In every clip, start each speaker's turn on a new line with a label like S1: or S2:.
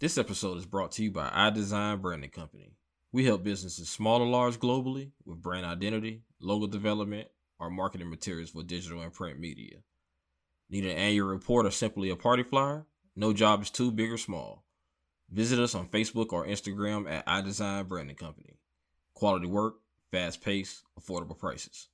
S1: This episode is brought to you by iDesign Branding Company. We help businesses small or large globally with brand identity, logo development, or marketing materials for digital and print media. Need an annual report or simply a party flyer? No job is too big or small. Visit us on Facebook or Instagram at iDesign Branding Company. Quality work, fast pace, affordable prices.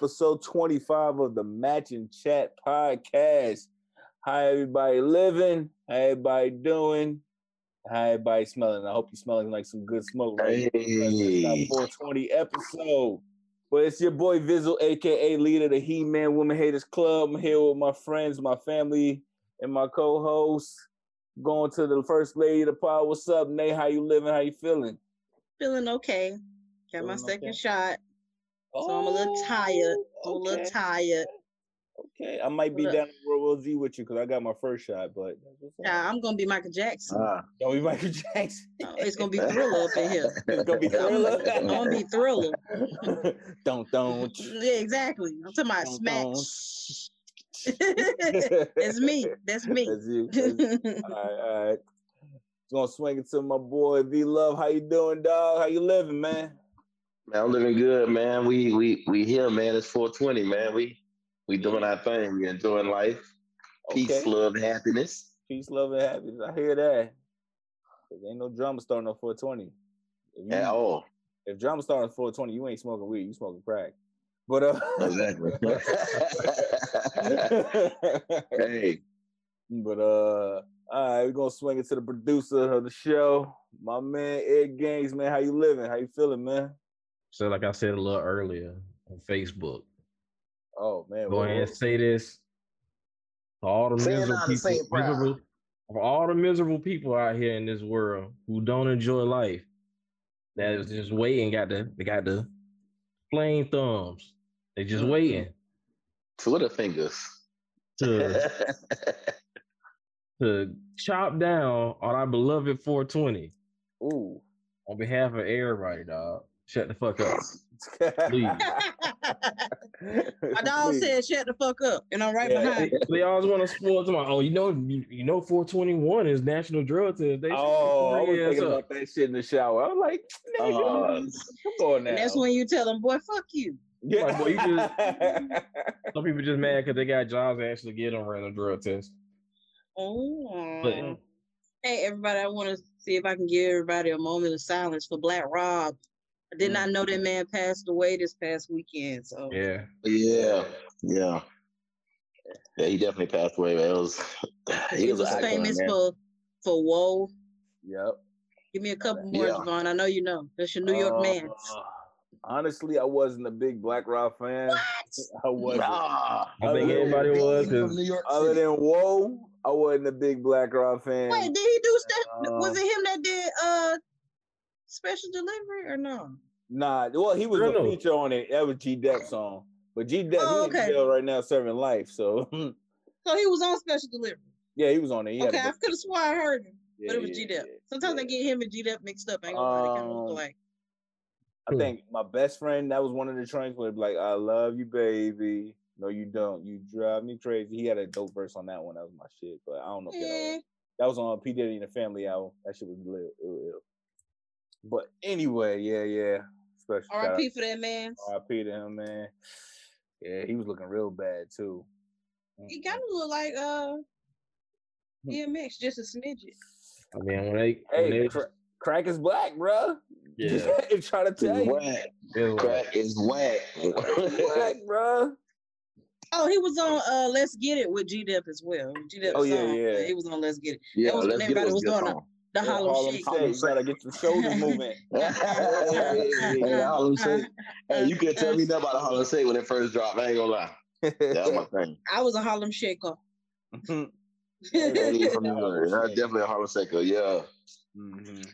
S2: Episode 25 of the Match and Chat podcast. How everybody living? How everybody doing? How everybody smelling? I hope you're smelling like some good smoke right now.
S3: Hey.
S2: 420 episode. But it's your boy Vizzle, aka leader of the He Man Woman Haters Club. I'm here with my friends, my family, and my co-host. Going to the first lady of the pod. What's up, Nate? How you living? How you feeling?
S4: Feeling okay. Got my second
S2: okay?
S4: shot. So I'm a little tired. I'm a little
S2: Oh,
S4: tired.
S2: Okay, I might be
S4: Look.
S2: down in World War Z with you because I got my first shot, but
S4: Nah, I'm gonna be Michael Jackson.
S3: Ah,
S2: don't be Michael Jackson.
S4: Oh, it's gonna be thriller up in here.
S2: it's gonna be thriller.
S4: I'm gonna be thriller.
S2: don't don't.
S4: Yeah, exactly. I'm talking about
S2: Dun,
S4: smash. It's me. That's me.
S2: That's you. That's you. all right, all right. Gonna swing it to my boy V Love. How you doing, dog? How you living, man?
S3: Man, I'm living good, man. We we we here, man. It's 420, man. We we doing our thing. We enjoying life. Peace,
S2: Okay.
S3: love, happiness.
S2: Peace, love, and happiness. I hear that. 'Cause ain't no drama starting on 420. If, you,
S3: At all.
S2: if drama starting on 420, you ain't smoking weed. You smoking crack. But uh,
S3: Exactly. hey,
S2: But uh, all right, we're gonna swing it to the producer of the show, my man Ed Gaines. Man, how you living? How you feeling, man?
S1: So, like I said a little earlier on Facebook,
S2: Oh man,
S1: go ahead and say this all the miserable
S3: loud and say
S1: people,
S3: it
S1: miserable, for all the miserable people out here in this world who don't enjoy life, that is just waiting, got the they got the flame thumbs. They just
S3: Mhm.
S1: waiting
S3: Twitter fingers.
S1: to to chop down on our beloved 420
S2: Ooh.
S1: on behalf of everybody, dog. Shut the fuck up. Please.
S4: My dog
S2: Please.
S4: said, "Shut the fuck up," and I'm right
S2: Yeah.
S4: behind. you.
S1: They always want to spoil to my oh, you know, you, you know, 421 is National Drug Test. They should
S2: Oh, I was thinking
S1: up.
S2: about that shit in the shower. I'm like, nigga,
S3: Uh,
S2: come on now.
S4: And that's when you tell them, "Boy, fuck you."
S2: yeah.
S1: Like, boy, you just- Some people just mad because they got jobs that actually get them random drug tests.
S4: Oh.
S1: But
S4: Hey, everybody, I want to see if I can give everybody a moment of silence for Black Rob. I did
S2: Mm.
S4: not know that man passed away this past weekend. So
S1: yeah,
S3: yeah, yeah. Yeah, he definitely passed away, man. It was he,
S4: he
S3: was,
S4: was
S3: an icon,
S4: famous
S3: man.
S4: for for Whoa.
S2: Yep.
S4: Give me a couple more,
S3: Yeah.
S4: Javon. I know you know. That's your New York man.
S2: Uh, Honestly, I wasn't a big Black Rob fan.
S4: What?
S2: I wasn't.
S3: Nah,
S1: I think everybody was
S3: From New York
S2: Other
S3: City.
S2: than Whoa, I wasn't a big Black Rob fan.
S4: Wait, did he do stuff? was
S2: Uh,
S4: it him that did uh special delivery or no?
S2: Nah, well, he was a
S1: no.
S2: feature on it. That was G Dep song. But G Dep,
S4: Oh,
S2: he in jail right now serving life. So
S4: So he was on special delivery.
S2: yeah, he was on it. He had
S4: okay,
S2: a-
S4: I could have swore I heard him,
S2: yeah,
S4: but it was
S2: yeah,
S4: G Dep.
S2: yeah,
S4: Sometimes I get him and G Dep mixed up. I ain't gonna lie, kind of
S2: Um,
S4: look alike.
S2: I think my best friend, that was one of the trains where like, I love you, baby. No, you don't. You drive me crazy. He had a dope verse on that one. That was my shit. But I don't know if you know.
S4: Yeah.
S2: that. That was on P. Diddy and the Family album. That shit was lit. It was ill. But anyway, yeah, yeah. Special shout out.
S4: R.I.P. for that man.
S2: R.I.P. to him, man. Yeah, he was looking real bad too.
S4: He kind of looked like uh DMX, just a smidget.
S1: I mean when they, when
S2: Hey,
S1: they
S2: cra- crack is black, bro.
S1: yeah,
S2: I'm trying to tell
S3: It's
S2: you,
S3: whack.
S1: it was like,
S3: Crack is whack.
S2: black, bro.
S4: Oh, he was on uh Let's Get It with G Dep as well. G Dep
S2: Oh,
S4: song.
S2: yeah, yeah.
S4: He was on Let's Get It.
S3: yeah,
S4: was when
S3: let's get it.
S4: everybody was
S3: was
S4: doing
S3: song.
S4: The
S2: Yeah,
S4: Harlem
S2: Harlem
S4: Shake.
S2: Shake. You gotta get the shoulders moving.
S3: hey, Harlem Shake. Hey, you can tell me nothing about the Harlem Shake when it first dropped. I ain't gonna lie. That was my thing.
S4: I was a Harlem Shaker.
S3: That is from New definitely a Harlem Shaker. Yeah.
S2: Mhm.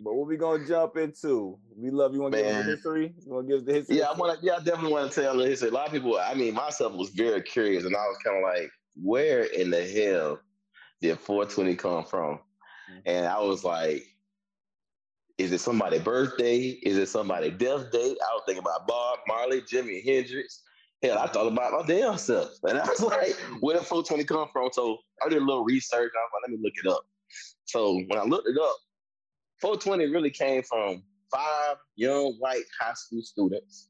S2: But what we gonna jump into? We love you. Want to give us the history? You want to give us the history?
S3: Yeah, I want to. Yeah, I definitely want to tell the history. A lot of people. I mean, myself was very curious, and I was kind of like, "Where in the hell did 420 come from?" Mm-hmm. And I was like, "Is it somebody's birthday? Is it somebody's death date?" I was thinking about Bob Marley, Jimi Hendrix. Hell, I thought about my damn self, and I was like, "Where did 420 come from?" So I did a little research. I was like, "Let me look it up." So when I looked it up, 420 really came from five young white high school students,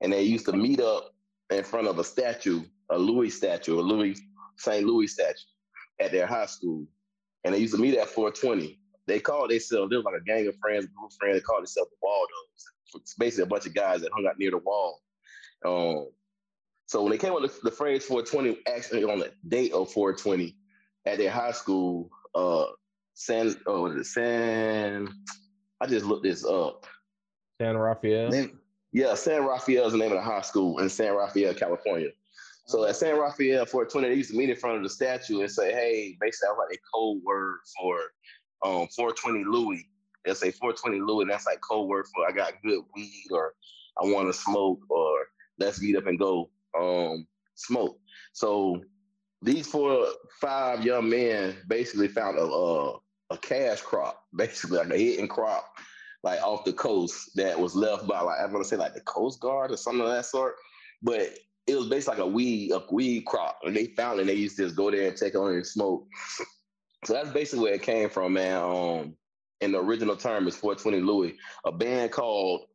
S3: and they used to meet up in front of a statue, a Louis statue, a Louis St. Louis statue, at their high school, and they used to meet at 420. They called themselves, they were like a gang of friends, group of friends. They called themselves the Waldos. It's basically a bunch of guys that hung out near the wall. Um, so when they came up with the, the phrase 420, actually on the date of 420 at their high school, uh, San, oh, what is it? San, I just looked this up.
S1: San Rafael.
S3: Yeah, San Rafael is the name of the high school in San Rafael, California. So at San Rafael 420, they used to meet in front of the statue and say, hey, basically that's like a code word for um 420 Louis. They'll say 420 Louis, and that's like code word for I got good weed or I want to smoke or let's meet up and go um smoke. So these four five young men basically found a a, a cash crop, basically like a hidden crop, like off the coast that was left by like I'm gonna say like the Coast Guard or something of that sort. But it was basically like a weed a weed crop, and they found it. and They used to just go there and take it on and smoke. So that's basically where it came from, man. Um, and the original term is 420 Louis. A band called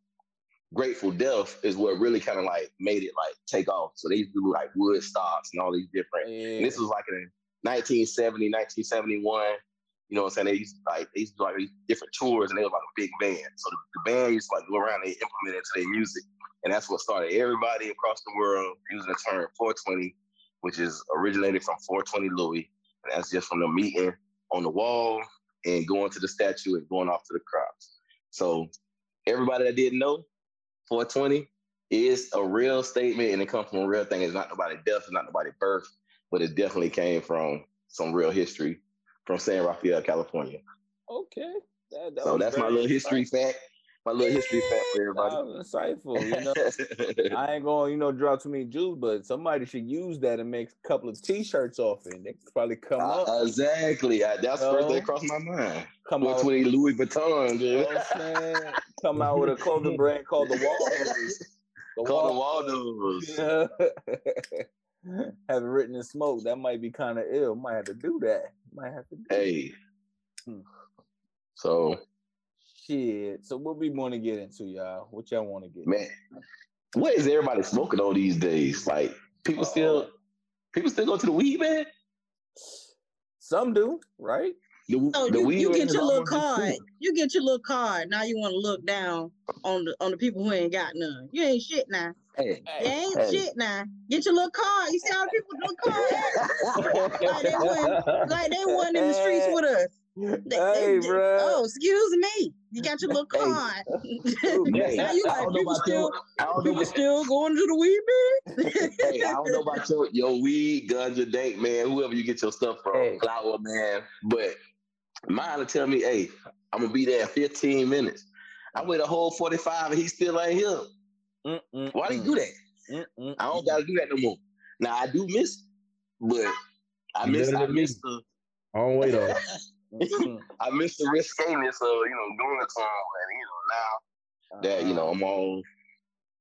S3: Grateful Dead is what really kind of like made it like take off. So they used to do like wood stocks and all these different. And this was like in 1970, 1971. You know what I'm saying? They used to, like they used to do like these different tours and they were like a big band. So the, the band used to like go around and implement it into their music. And that's what started everybody across the world using the term 420, which is originated from 420 Louis. And that's just from the meeting on the wall and going to the statue and going off to the crops. So everybody that didn't know, 420 is a real statement and it comes from a real thing. It's not nobody death, it's not nobody birth, but it definitely came from some real history from San Rafael, California.
S2: Okay. That, that
S3: So that's my little history fact. My little history fact for everybody.
S2: was insightful. You know, I ain't going, you know, drop too many jewels, but somebody should use that and make a couple of T-shirts off it. They could probably come up,
S3: Uh, exactly. I, that's the first thing that crossed my mind.
S2: come out,
S3: 420 Louis Vuitton,
S2: you know what I'm saying? Come out with a clothing brand called the Waldos. The
S3: Call the
S2: Waldos.
S3: Waldos.
S2: Have it written in smoke. That might be kind of ill. Might have to do that. Might have to do
S3: Hey.
S2: Hmm.
S3: So,
S2: shit. So what we want to get into, y'all? What y'all want to get?
S3: man, what is everybody smoking on these days? Like, people uh, still, people still go to the weed, man?
S2: Some do, right?
S3: The,
S4: So
S3: the
S4: you,
S3: weed
S4: you get your little
S3: almost
S4: card. You get your little card. Now you want to look down on the on the people who ain't got none. You ain't shit now.
S3: Hey,
S4: You ain't
S3: Hey.
S4: shit now. Get your little card. You see how people do card? like they wasn't like they wasn't in the streets with us. They-
S2: hey,
S4: they-
S2: bro.
S4: Oh, excuse me. You got your little
S3: Hey.
S4: card.
S3: Hey,
S4: now you like people still
S3: your, I don't know
S4: people still going to the weed bin?
S3: hey, I don't know about your, your weed, ganja, dank, man, whoever you get your stuff from,
S2: Hey.
S3: flower, man. But mine will tell me, hey, I'm gonna be there 15 minutes. I wait a whole 45 and he still ain't here.
S2: Mm-mm-mm.
S3: Why do you do that?
S2: Mm-mm-mm.
S3: I don't gotta do that no more. Now I do miss, but I miss,
S1: better
S3: I miss the,
S1: On way though.
S2: Mm-mm. Mm-hmm.
S3: I miss the riskiness of you know going to town, and you know now that you know I'm all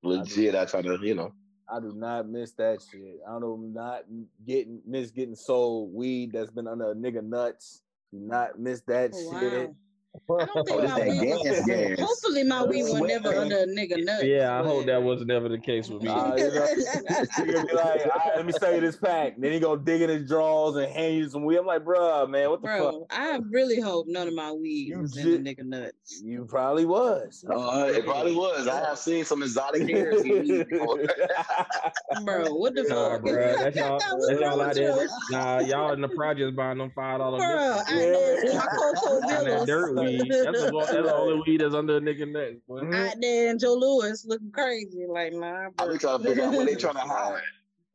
S3: legit. I try to you know.
S2: I do not miss that shit. I don't not getting miss getting sold weed that's been under a nigga nuts. Do not miss that
S4: Oh,
S2: shit.
S4: wow. I don't think
S3: Oh,
S4: my
S3: that
S4: weed was,
S3: gas, gas.
S4: hopefully my weed was
S3: Sweat,
S4: never
S3: man.
S4: under a nigga nut.
S1: Yeah, I hope that was never the case with me.
S2: Nah, you know, be like, all right, let me sell you this pack. Then he gonna dig in his drawers and hand you some weed. I'm like, bruh, man, what the fuck?
S4: I really hope none of my weed
S2: You
S4: was
S2: ju-
S4: in the nigga nuts.
S2: You probably was.
S3: Uh, it probably was. I have seen some exotic hairs. in weed before.
S4: Bro, what the
S1: Nah,
S4: fuck?
S1: bro, that's y'all.
S4: What's
S1: That's y'all out there. Nah, y'all in the projects buying them five dollar.
S4: Bro, I
S2: Yeah.
S4: know my Coco
S1: that dirt weed. That's the, that's the only weed that's under a nigga neck. boy.
S4: out there in Joe Lewis looking crazy. Like, nah,
S3: I
S4: bro.
S3: be trying to figure out what they trying to hide.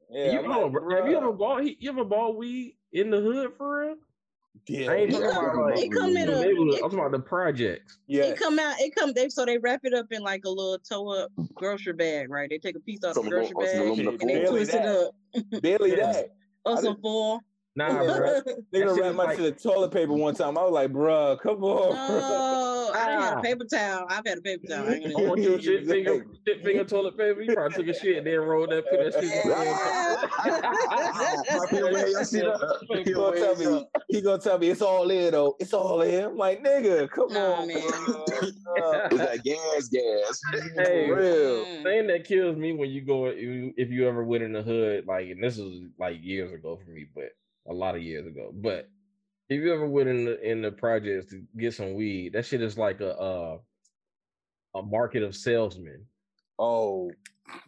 S2: Yeah,
S1: you,
S2: I'm
S1: hold on,
S2: like,
S1: bro. Have you
S2: bruh.
S1: ever bought you ever bought weed in the hood for real?
S2: Yeah,
S1: I ain't
S4: It
S1: talking
S4: come-
S1: about like
S4: it come in
S1: the
S4: a-
S1: neighborhood.
S4: it-
S1: I'm talking about the projects.
S2: yeah.
S4: It come out. It come. They so they wrap it up in like a little toe up grocery bag, right? They take a piece out of
S3: Some
S4: the grocery bag and they
S2: foil.
S4: twist it
S2: Barely
S4: up
S2: Barely
S1: Yeah.
S2: that.
S4: or
S2: I
S4: some foil.
S1: Nah, bro.
S2: They
S1: That
S2: gonna
S1: shit
S2: wrap my
S1: like-
S2: shit in toilet paper one time. I was like, bruh, come on. bruh."
S4: No, I done had
S1: Ah.
S4: a paper towel. I've had a paper towel. I ain't gonna
S1: want your shit finger, shit finger toilet paper. You probably took a shit and then rolled that, put that shit. in there.
S2: He gonna tell me, he gonna tell me it's all in though. It's all in. I'm like, nigga, come
S4: Nah,
S2: on,
S4: man.
S2: bruh.
S3: It's that gas, gas.
S1: Hey,
S2: For real.
S4: Mm.
S1: thing that kills me when you go if you ever went in the hood like and this was like years ago for me but a lot of years ago but if you ever went in the in the projects to get some weed that shit is like a uh a market of salesmen
S2: Oh.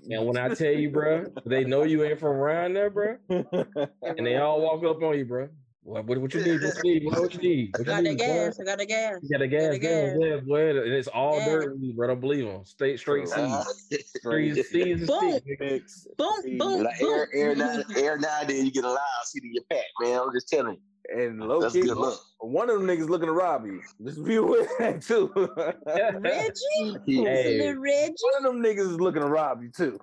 S1: and when i tell you bro they know you ain't from around there bro and they all walk up on you bro what, what, what you need what you need what you need what you
S4: Got that
S1: need, boy?
S4: gas. I got the gas.
S1: you got the gas,
S4: the
S1: gas,
S4: gas.
S1: gas, boy. And it's all
S4: Yeah.
S1: dirt weed, bro. Don't believe them. Straight, straight
S3: Uh,
S1: seeds. Straight seeds and
S4: Boom.
S1: sticks.
S4: Boom, boom,
S3: like
S4: boom.
S3: air, air now, air now, then you get a loud seat in your pack, man. I'm just telling you,
S2: And low
S3: that's
S2: key,
S3: good luck.
S2: one of them niggas looking to rob you. Just be aware of that too.
S4: Reggie,
S1: Hey.
S4: Reggie.
S2: One of them niggas is looking to rob you too.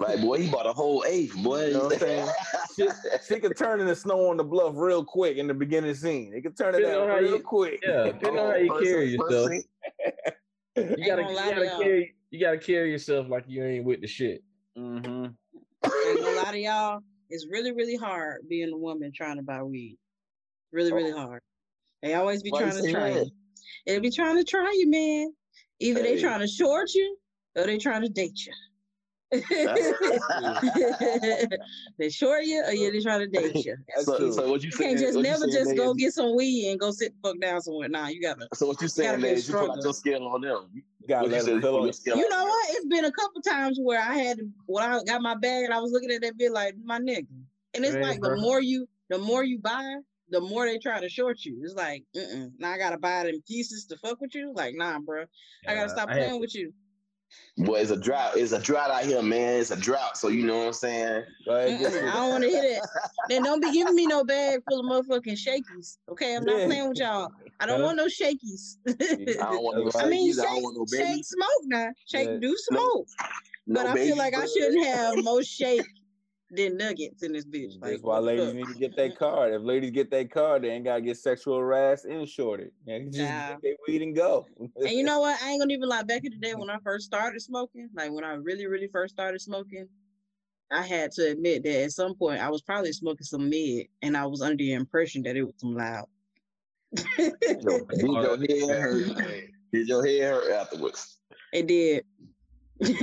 S3: Like, boy, he bought a whole eighth, boy.
S2: You know what I'm saying? Shit, she could turn into snow on the bluff real quick in the beginning scene. It could turn it
S1: Depending
S2: out real
S1: you-
S2: quick.
S1: Yeah, depending on how you
S3: First-
S1: carry yourself. You gotta,
S4: gonna
S1: you gotta carry, you gotta carry yourself like you ain't with the shit.
S2: Mm-hmm.
S4: I ain't gonna y'all. It's really, really hard being a woman trying to buy weed. Really, really hard. They always be
S3: Why
S4: trying to try
S3: that?
S4: you. They be trying to try you, man. Either they trying to short you or they trying to date you. They short you or yeah, they trying to date you.
S2: That's
S3: So, so what you
S4: You
S3: saying?
S4: can't just
S3: what
S4: never just go
S3: is-
S4: get some weed and go sit the fuck down somewhere. Nah, you gotta.
S3: So what you saying
S4: be a
S3: there is you pull out
S4: struggle.
S3: your scale on them. You,
S2: You gotta
S3: you
S2: let
S3: said,
S2: him
S3: you
S2: fill
S3: pull
S2: on.
S3: your scale
S4: You know what? It's been a couple times where I had when I got my bag and I was looking at that bit like my nigga. And it's
S1: Man,
S4: like the more you the more you buy, the more they try to short you. It's like, now I gotta buy it in pieces to fuck with you. Like, nah, bro. I gotta stop
S1: I had-
S4: playing with you.
S3: Them. Boy, it's a drought. It's a drought out here, man. It's a drought. So you know what I'm saying?
S2: Go ahead,
S4: I don't want to hear that. Then don't be giving me no bag full of motherfucking shakies. Okay, I'm not
S2: Yeah.
S4: playing with y'all. I don't
S1: Yeah.
S4: want no shakies.
S3: I don't want no
S2: That's
S4: I mean,
S3: shakies. I
S4: shake,
S3: don't want no
S4: shake smoke now. Shake
S2: Yeah.
S4: do smoke.
S3: No
S4: but I feel like I shouldn't have more shake than nuggets in this bitch. Like,
S2: That's why ladies
S4: fuck?
S2: need to get that card. If ladies get that card, they ain't gotta get sexual harassed and shorted. They can just
S4: Nah.
S2: get weed and go.
S4: And you know what? I ain't gonna even lie. Back in the day when I first started smoking, like when I really, really first started smoking, I had to admit that at some point I was probably smoking some mid, and I was under the impression that it was some loud.
S3: Did your head hurt? Did your head hurt afterwards?
S4: it did. It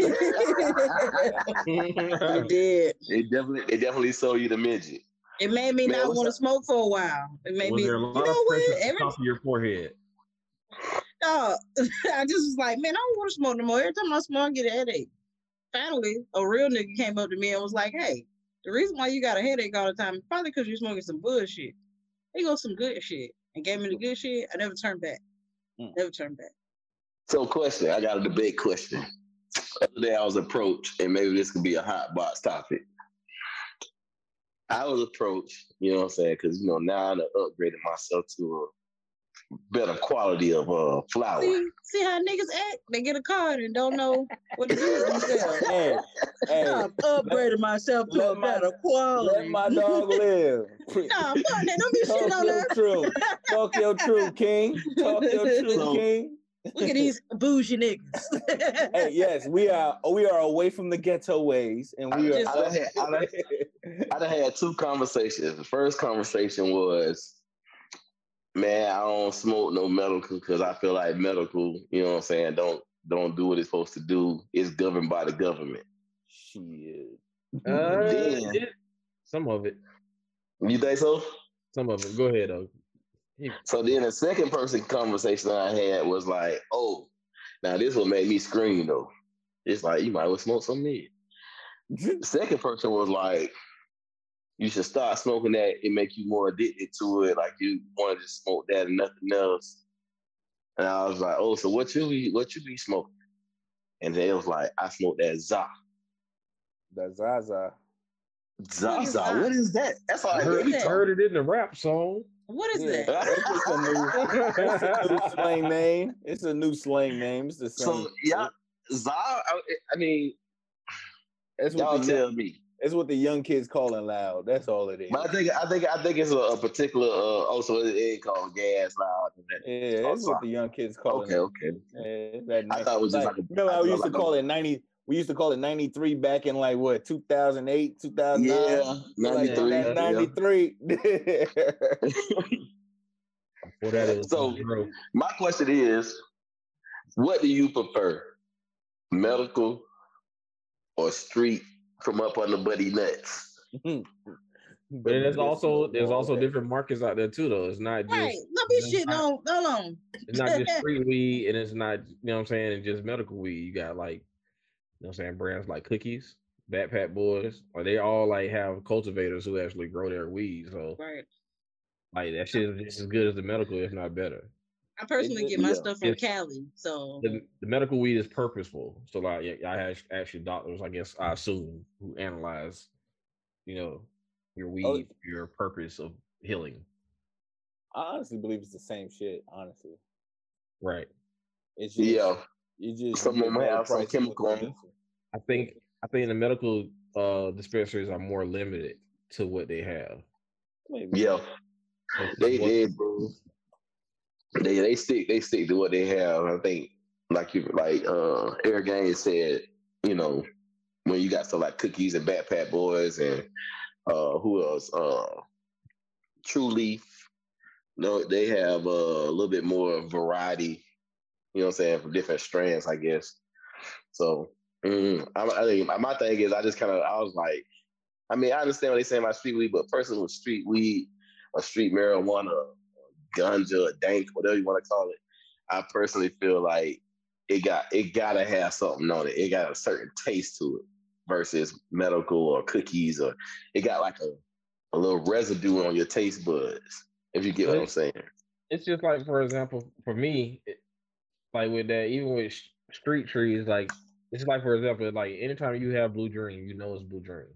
S4: did.
S3: It definitely, it definitely sold you the midget.
S4: It made me
S3: Man,
S4: not want to smoke for a while. It made
S1: Was
S4: me,
S1: there a
S4: you know
S1: of
S4: what?
S1: pressure at
S4: Every
S1: the top of your forehead?
S4: No, I just was like, man, I don't want to smoke no more. Every time I smoke, I get a headache. Finally, a real nigga came up to me and was like, hey, the reason why you got a headache all the time is probably because you're smoking some bullshit. He goes some good shit and gave me the good shit. I never turned back.
S2: Mm.
S4: Never turned back.
S3: So, question. I got a debate question. The other day I was approached, and maybe this could be a hot box topic. I was approached, you know what I'm saying? Because, you know, now I done upgraded myself to a better quality of uh, flour.
S4: See, see how niggas act? They get a card and don't know what to do with themselves.
S2: hey, hey,
S4: I've upgraded myself to
S2: let
S4: a
S2: my-
S4: better quality.
S2: let my dog live.
S4: Nah, fuck that. Don't be shit
S2: Talk
S4: on
S2: your
S4: her.
S2: truth. Talk your truth, King. Talk your truth, King.
S4: Look at these bougie niggas.
S2: Hey, yes, we are. We are away from the ghetto ways, and we
S3: I,
S2: are.
S3: I, done had, I, done, I done had two conversations. The first conversation was, man, I don't smoke no medical because I feel like medical, you know what I'm saying, don't don't do what it's supposed to do. It's governed by the government.
S2: Shit.
S1: Uh,
S3: Yeah.
S1: some of it.
S3: You think so?
S1: Some of it. Go ahead, though.
S3: So then the second person conversation I had was like, oh, now this will make me scream though. It's like you might well smoke some meat. The second person was like, you should start smoking that. It make you more addicted to it. Like you want to just smoke that and nothing else. And I was like, oh, so what you be what you be smoking? And they was like, I smoke that za.
S2: That Zaza.
S3: Zaza, what is that? That's all
S1: I
S3: I
S1: heard,
S4: is
S1: heard it in the rap song.
S4: What is
S2: Yeah,
S4: that?
S2: that's just a new, that's a new slang name. It's a new slang name. It's the same.
S3: So yeah, Za. I, I mean,
S2: that's
S3: y'all tell
S2: young,
S3: me.
S2: that's what the young kids calling loud. That's all it is.
S3: But I think I think I think it's a, a particular. Uh, also, it, it called gas loud.
S2: Yeah, that's what the young kids call
S3: Okay,
S2: it.
S3: okay.
S2: Yeah, that
S3: I thought it was just
S2: like,
S3: like a-
S2: remember
S3: I
S2: how we
S3: thought
S2: used to
S3: like a-
S2: call it ninety. We used to call it ninety three back in like what two thousand eight, two thousand nine.
S3: Yeah,
S2: like
S3: 93.
S2: that
S3: yeah.
S2: ninety three.
S1: Before that, it was
S3: So- My question is, what do you prefer, medical or street from up on the buddy nuts?
S1: But there's also there's also different markets out there too, though. It's not just
S4: Right. Don't be
S1: it's
S4: shitting
S1: not-
S4: on. Hold on.
S1: it's not just street weed, and it's not you know what I'm saying, and just medical weed. You got like you know what I'm saying brands like Cookies, Backpack Boys, or they all like have cultivators who actually grow their weed. So
S4: Right.
S1: like that shit is just as good as the medical, if not better.
S4: I personally get my
S3: yeah,
S4: stuff from
S1: it's-
S4: Cali, so
S1: the, the medical weed is purposeful. So like I have actually doctors, I guess I assume, who analyze, you know, your oh, weed
S2: Oh.
S1: for your purpose of healing.
S2: I honestly believe it's the same shit. Honestly,
S1: Right.
S2: it's just
S3: Yeah,
S2: you just
S3: Some
S2: you
S3: of
S2: get
S3: them
S2: better
S3: have some
S2: prices with
S3: chemical
S2: the
S3: in 'em.
S2: producer.
S1: I think I think the medical uh dispensaries are more limited to what they have.
S2: Maybe.
S3: yeah.
S1: It's
S3: They
S1: what-
S3: did, bro. They they stick they stick to what they have. I think like you like uh Eric Gaines said, you know, when you got stuff like cookies and backpack boys and uh who else? Uh True Leaf. No, they have uh, a little bit more variety, you know what I'm saying, for different strands, I guess. So mm, I, I think my, my thing is I just kind of I was like, I mean, I understand what they say about street weed, but personally with street weed or street marijuana, ganja, or dank, whatever you want to call it, I personally feel like it got it gotta have something on it. It got a certain taste to it versus medical or cookies or it got like a, a little residue on your taste buds. If you get what I'm saying.
S1: it's just like for example for me it, like with that even with sh- street trees like it's like for example like anytime you have blue dream you know it's blue dream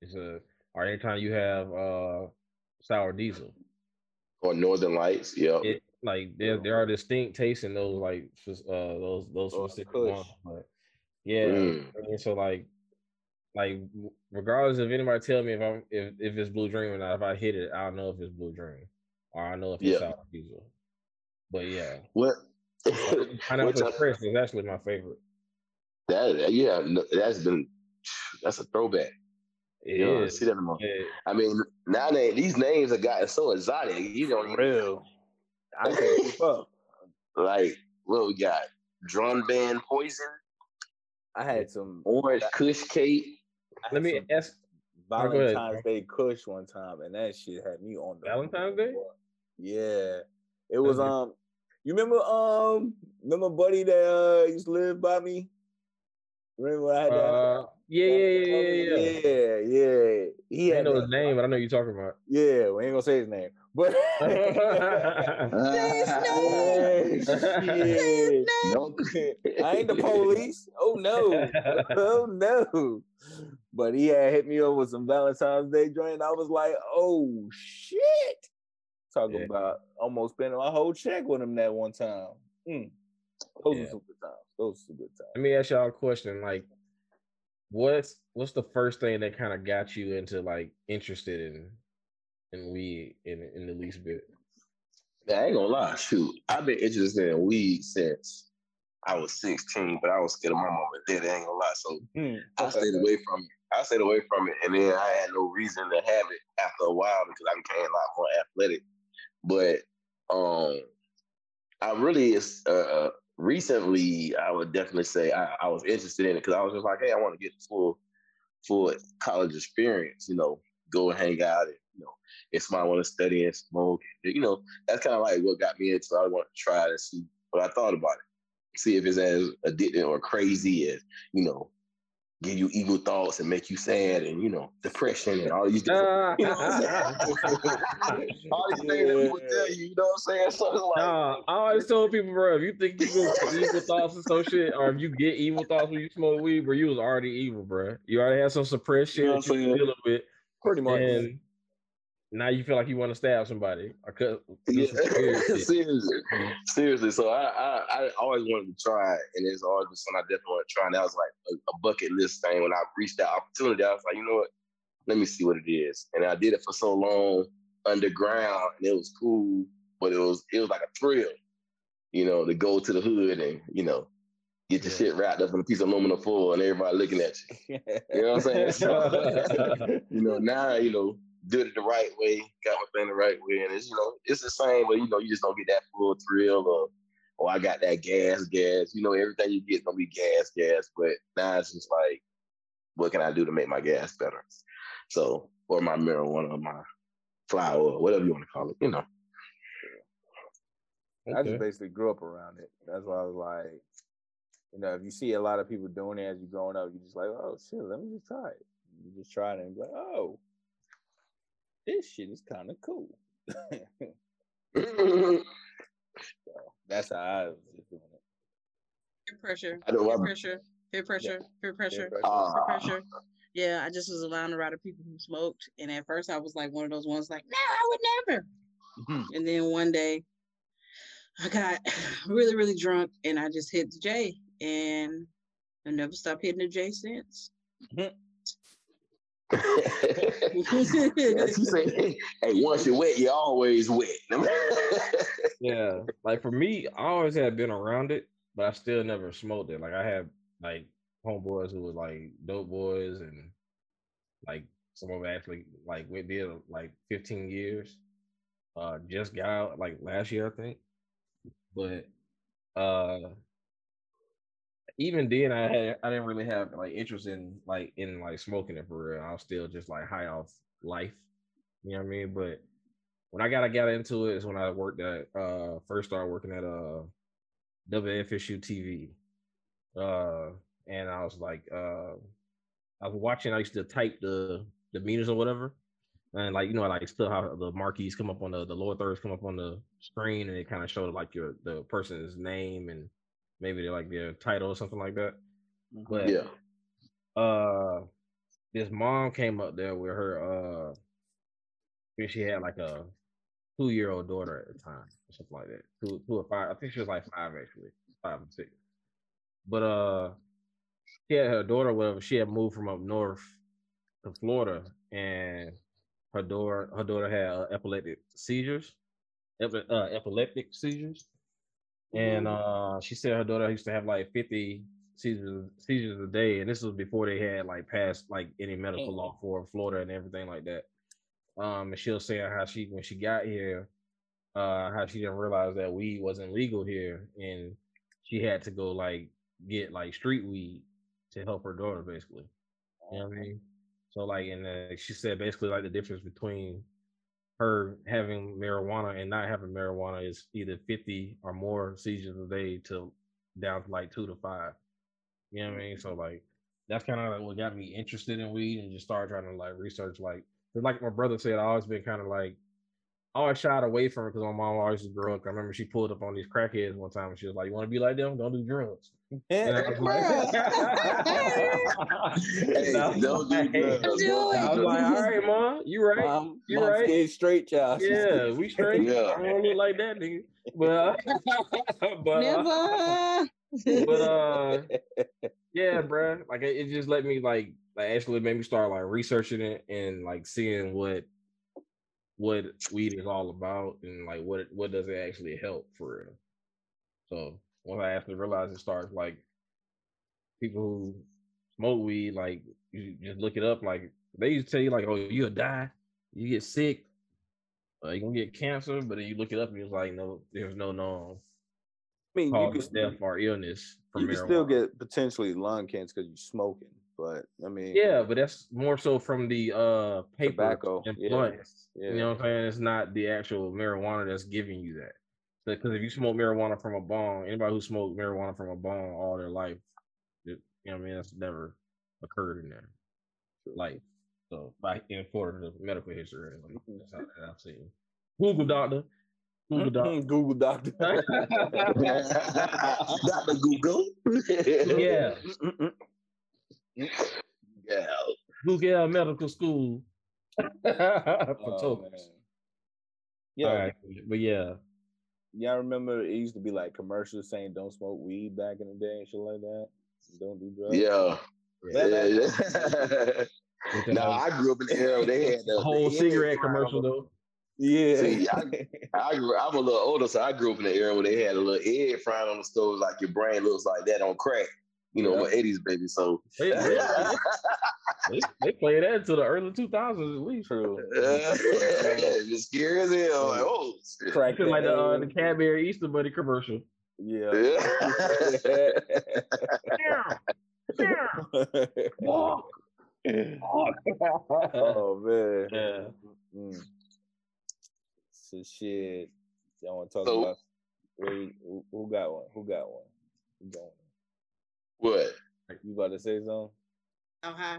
S1: it's a or anytime you have uh sour diesel
S3: Or Northern Lights, yeah.
S1: it like there there are distinct tastes in those like uh those those specific ones but yeah
S3: Mm.
S1: I mean, so like like regardless if anybody tell me if I'm if, if it's blue dream or not if I hit it I'll know if it's blue dream or I know if it's
S3: Yeah.
S1: sour diesel but yeah
S3: What
S1: Pineapple Express is actually my favorite.
S3: That yeah, no, that's been that's a throwback.
S1: It
S3: You know,
S1: is.
S3: see that anymore.
S1: Yeah.
S3: I mean, now they, these names have gotten so exotic. You don't
S2: For
S3: even
S2: real. I can't keep up.
S3: like what we got. Durban Poison,
S2: I had some.
S3: orange Kush cake.
S1: Let me
S2: some
S1: ask. Oh.
S2: Valentine's Day Kush one time, and that shit had me on the
S1: Valentine's Day?
S2: Yeah, it was. Um, you remember? Um, remember buddy that uh, used to live by me? Remember I had that?
S1: Uh, yeah, yeah, yeah, yeah, yeah.
S2: yeah, yeah. He
S1: I
S2: had
S1: know his name, but I know you're talking about.
S2: Yeah, we ain't gonna say his name, but
S4: Say his
S2: Yeah, shit.
S3: No,
S2: I ain't the police. Oh no. oh no. But he had hit me up with some Valentine's Day joint. I was like, oh shit. Talking
S1: Yeah.
S2: about almost spending my whole check with him that one time. Mm. Those
S1: Yeah.
S2: were some good times. Those were some good times.
S1: Let me ask y'all a question. Like, what's what's the first thing that kind of got you into like interested in in weed in in the least bit?
S3: I ain't gonna lie. Shoot, I've been interested in weed since I was 16, but I was scared of my mom and dad. I ain't gonna lie. So
S2: Hmm.
S3: I stayed away from it. I stayed away from it, and then I had no reason to have it after a while because I became a lot more athletic. But um, I really is uh, recently. I would definitely say I, I was interested in it because I was just like, hey, I want to get the full full college experience. You know, go hang out, and you know, if somebody want to study and smoke, you know, that's kind of like what got me into. it. I want to try to see what I thought about it, see if it's as addicting or crazy as you know give you evil thoughts and make you sad and you know depression and all these different, you know what I'm saying? all these things that people tell you, you know what I'm saying? So it's like,
S1: Nah, I always told people, bro, if you think you get evil thoughts and some shit, or if you get evil thoughts when you smoke weed, bro, you was already evil, bro. You already had some suppressed shit
S3: You know what I'm
S1: you were dealing with,
S2: Pretty much.
S1: and now you feel like you want to stab somebody or cut.
S3: yeah,
S1: some weird shit.
S3: seriously, seriously. So I, I, I always wanted to try, and it's always been something I definitely want to try. And that was like a, a bucket list thing. When I reached that opportunity, I was like, you know what? Let me see what it is. And I did it for so long underground, and it was cool, but it was it was like a thrill, you know, to go to the hood and you know get your
S1: Yeah.
S3: shit wrapped up in a piece of aluminum foil, and everybody looking at you. You know what I'm saying? So, you know, now, you know, do it the right way, got my thing the right way. And it's, you know, it's the same, but you know, you just don't get that full thrill or oh I got that gas, gas. You know, everything you get gonna be gas, gas. But now it's just like, what can I do to make my gas better? So, or my marijuana, or my flower, or whatever you want to call it, you know.
S2: I just basically grew up around it. That's why I was like, you know, if you see a lot of people doing it as you're growing up, you're just like, oh shit, let me just try it. You just try it and be like, oh, this shit is kind of cool. so that's how I was just doing it.
S4: Peer pressure.
S3: I know
S4: Peer
S3: I'm-
S4: pressure. Peer pressure. Peer pressure.
S2: pressure.
S3: Ah.
S4: Peer pressure. Yeah, I just was around a lot of people who smoked, and at first I was like one of those ones like, no, I would never.
S2: Mhm.
S4: And then one day, I got really, really drunk, and I just hit the J, and I never stopped hitting the J since.
S3: She said, hey, once you're wet, you're always wet.
S1: Yeah, like for me, I always had been around it, but I still never smoked it. Like I had like homeboys who was like dope boys, and like some of them actually like we did like 15 years. Uh, just got out like last year, I think. But uh, even then, I had I didn't really have like interest in like in like smoking it for real. I was still just like high off life. You know what I mean? But when I got I got into it is when I worked at uh first started working at uh WFSU TV. Uh and I was like uh I was watching, I used to type the the meters or whatever. And like you know, like still how the marquees come up on the the lower thirds come up on the screen and it kind of showed like your the person's name and maybe they're like their title or something like that. But
S3: yeah.
S1: uh this mom came up there with her uh she had like a two year old daughter at the time or something like that two two or five i think she was like five actually five and six but uh she had her daughter whatever she had moved from up north to florida and her daughter her daughter had uh, epileptic seizures epi- uh, epileptic seizures and uh she said her daughter used to have like 50 seizures seizures a day and this was before they had like passed like any medical law for florida and everything like that. Um and she was saying how she when she got here uh how she didn't realize that weed wasn't legal here and she had to go like get like street weed to help her daughter basically. You know what i mean? So like and uh, she said basically like the difference between her having marijuana and not having marijuana is either 50 or more seizures a day to down to like two to five. You know what I mean? So like that's kind of like what got me interested in weed and just started trying to like research like like my brother said, I always been kind of like always shied away from it because my mom always was drunk. I remember she pulled up on these crackheads one time and she was like, You want to be like them? Don't do drugs. And I was like, And I was
S3: don't do
S1: like-
S3: drugs.
S4: Do it.
S1: I was like, all right, mom, you right.
S2: Mom,
S1: You
S2: mom
S1: right.
S2: scared straight, child.
S1: Yeah, we straight.
S3: Yeah.
S1: I don't look like that nigga. But uh, but uh,
S4: Never.
S1: but uh yeah, bruh. Like it, it just let me like like actually made me start like researching it and like seeing what what weed is all about and like what what does it actually help for real. So once I actually realized it starts like people who smoke weed, like you just look it up, like they used to tell you like, oh, you'll die, you get sick, uh, you're gonna get cancer, but then you look it up and it's like, no, there's no known
S2: I mean, you
S1: of death or illness from
S2: you can still get potentially lung cancer because you're smoking, but I mean,
S1: Yeah, but that's more so from the uh paper
S2: Tobacco,
S1: and
S2: yeah,
S1: blunts.
S2: yeah.
S1: You know what I'm saying? It's not the actual marijuana that's giving you that. Because if you smoke marijuana from a bong, anybody who smoked marijuana from a bong all their life, it, you know what I mean? That's never occurred in their life. So by in for the medical history, like, that's how that I've seen. Google doctor. Google doctor.
S2: Google doctor.
S3: Dr. Google.
S1: yeah.
S3: Yeah.
S1: Google Medical School. For
S2: Oh,
S1: tokens.
S2: Yeah,
S1: All right. But yeah.
S2: y'all remember it used to be like commercials saying don't smoke weed back in the day and shit like that. Don't do drugs.
S3: Yeah.
S2: That-
S3: Yeah, yeah.
S1: With
S3: no, I grew up in the era where they had the,
S1: the whole
S3: the
S1: cigarette commercial though.
S2: yeah.
S3: See, I grew, I'm a little older, so I grew up in the era where they had a little egg frying on the stove, like your brain looks like that on crack. You know, my 80s baby. So,
S1: They, they, they, they played that until the early 2000s at least.
S2: True.
S3: it's scary as hell. Like, oh, shit.
S2: Crack
S1: Feel like the, uh, the. Cadbury Easter Bunny commercial.
S2: Yeah.
S1: yeah Oh,
S2: oh man.
S1: yeah.
S2: Mm. So shit. Y'all want to talk
S3: So-
S2: about who, who- who got one? Who got one? Who got one?
S3: What?
S2: You about to say something?
S4: Uh-huh.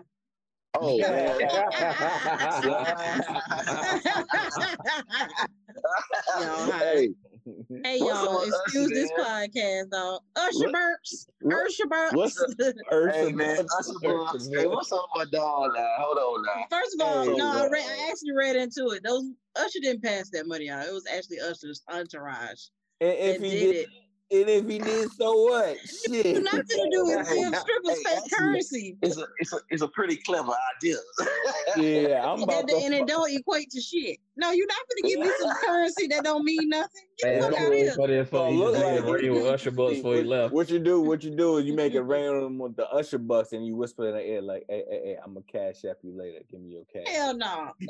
S3: Oh, man.
S4: Y'all,
S3: hey,
S4: Hey y'all, excuse
S3: Usher,
S4: this
S3: man?
S4: podcast, dog. Usher
S3: What-
S4: burps.
S3: what-
S4: Usher burps.
S3: what's hey, man. Usher Bucks. Hey, what's up my dog now? Hold on now.
S4: First of all,
S2: Hey,
S4: no, I,
S2: bro.
S4: read, I actually read into it. Those Usher didn't pass that money out. It was actually Usher's entourage.
S2: And if
S4: that
S2: he
S4: did
S2: did,
S4: it.
S2: And if he did, so what? Shit.
S4: Nothing to do with
S3: Hey,
S4: give strippers
S3: hey,
S4: fake
S3: actually-
S4: currency.
S3: It's a, it's a, it's a pretty clever idea.
S2: Yeah, I'm about
S4: And,
S2: to.
S4: and it don't equate to shit. No, you're not gonna give me some currency that don't mean nothing. Get
S1: Man,
S4: the fuck out of here.
S1: was funny as fuck.
S2: Oh, look like
S1: did with Usher Bucks before he
S2: what,
S1: left.
S2: What you do? What you do is you make it rain on them with the Usher bucks, and you whisper in the ear like, "Hey, hey, hey, I'm gonna cash app you later. Give me your cash."
S4: Hell no.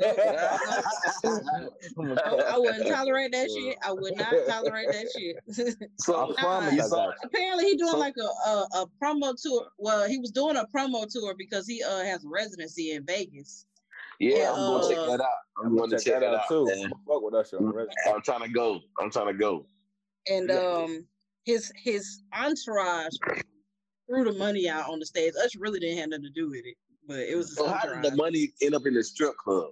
S2: I'ma
S4: I, I wouldn't tolerate that shit. I would not tolerate that shit.
S3: so,
S2: I promise
S3: you
S2: I got
S4: Apparently, he doing
S3: So-
S4: like a, a a promo tour. Well, he was doing a promo tour because he uh has a residency in Vegas.
S3: yeah, I'm going to check
S4: Uh,
S3: that out. I'm,
S2: I'm
S3: going to check that out,
S2: too.
S3: man.
S2: Fuck with Usher on.
S3: I'm trying to go. I'm trying to go.
S4: and
S3: Yeah.
S4: um his his entourage threw the money out on the stage. Usher really didn't have nothing to do with it, but it was
S3: So how did the money end up in the strip club?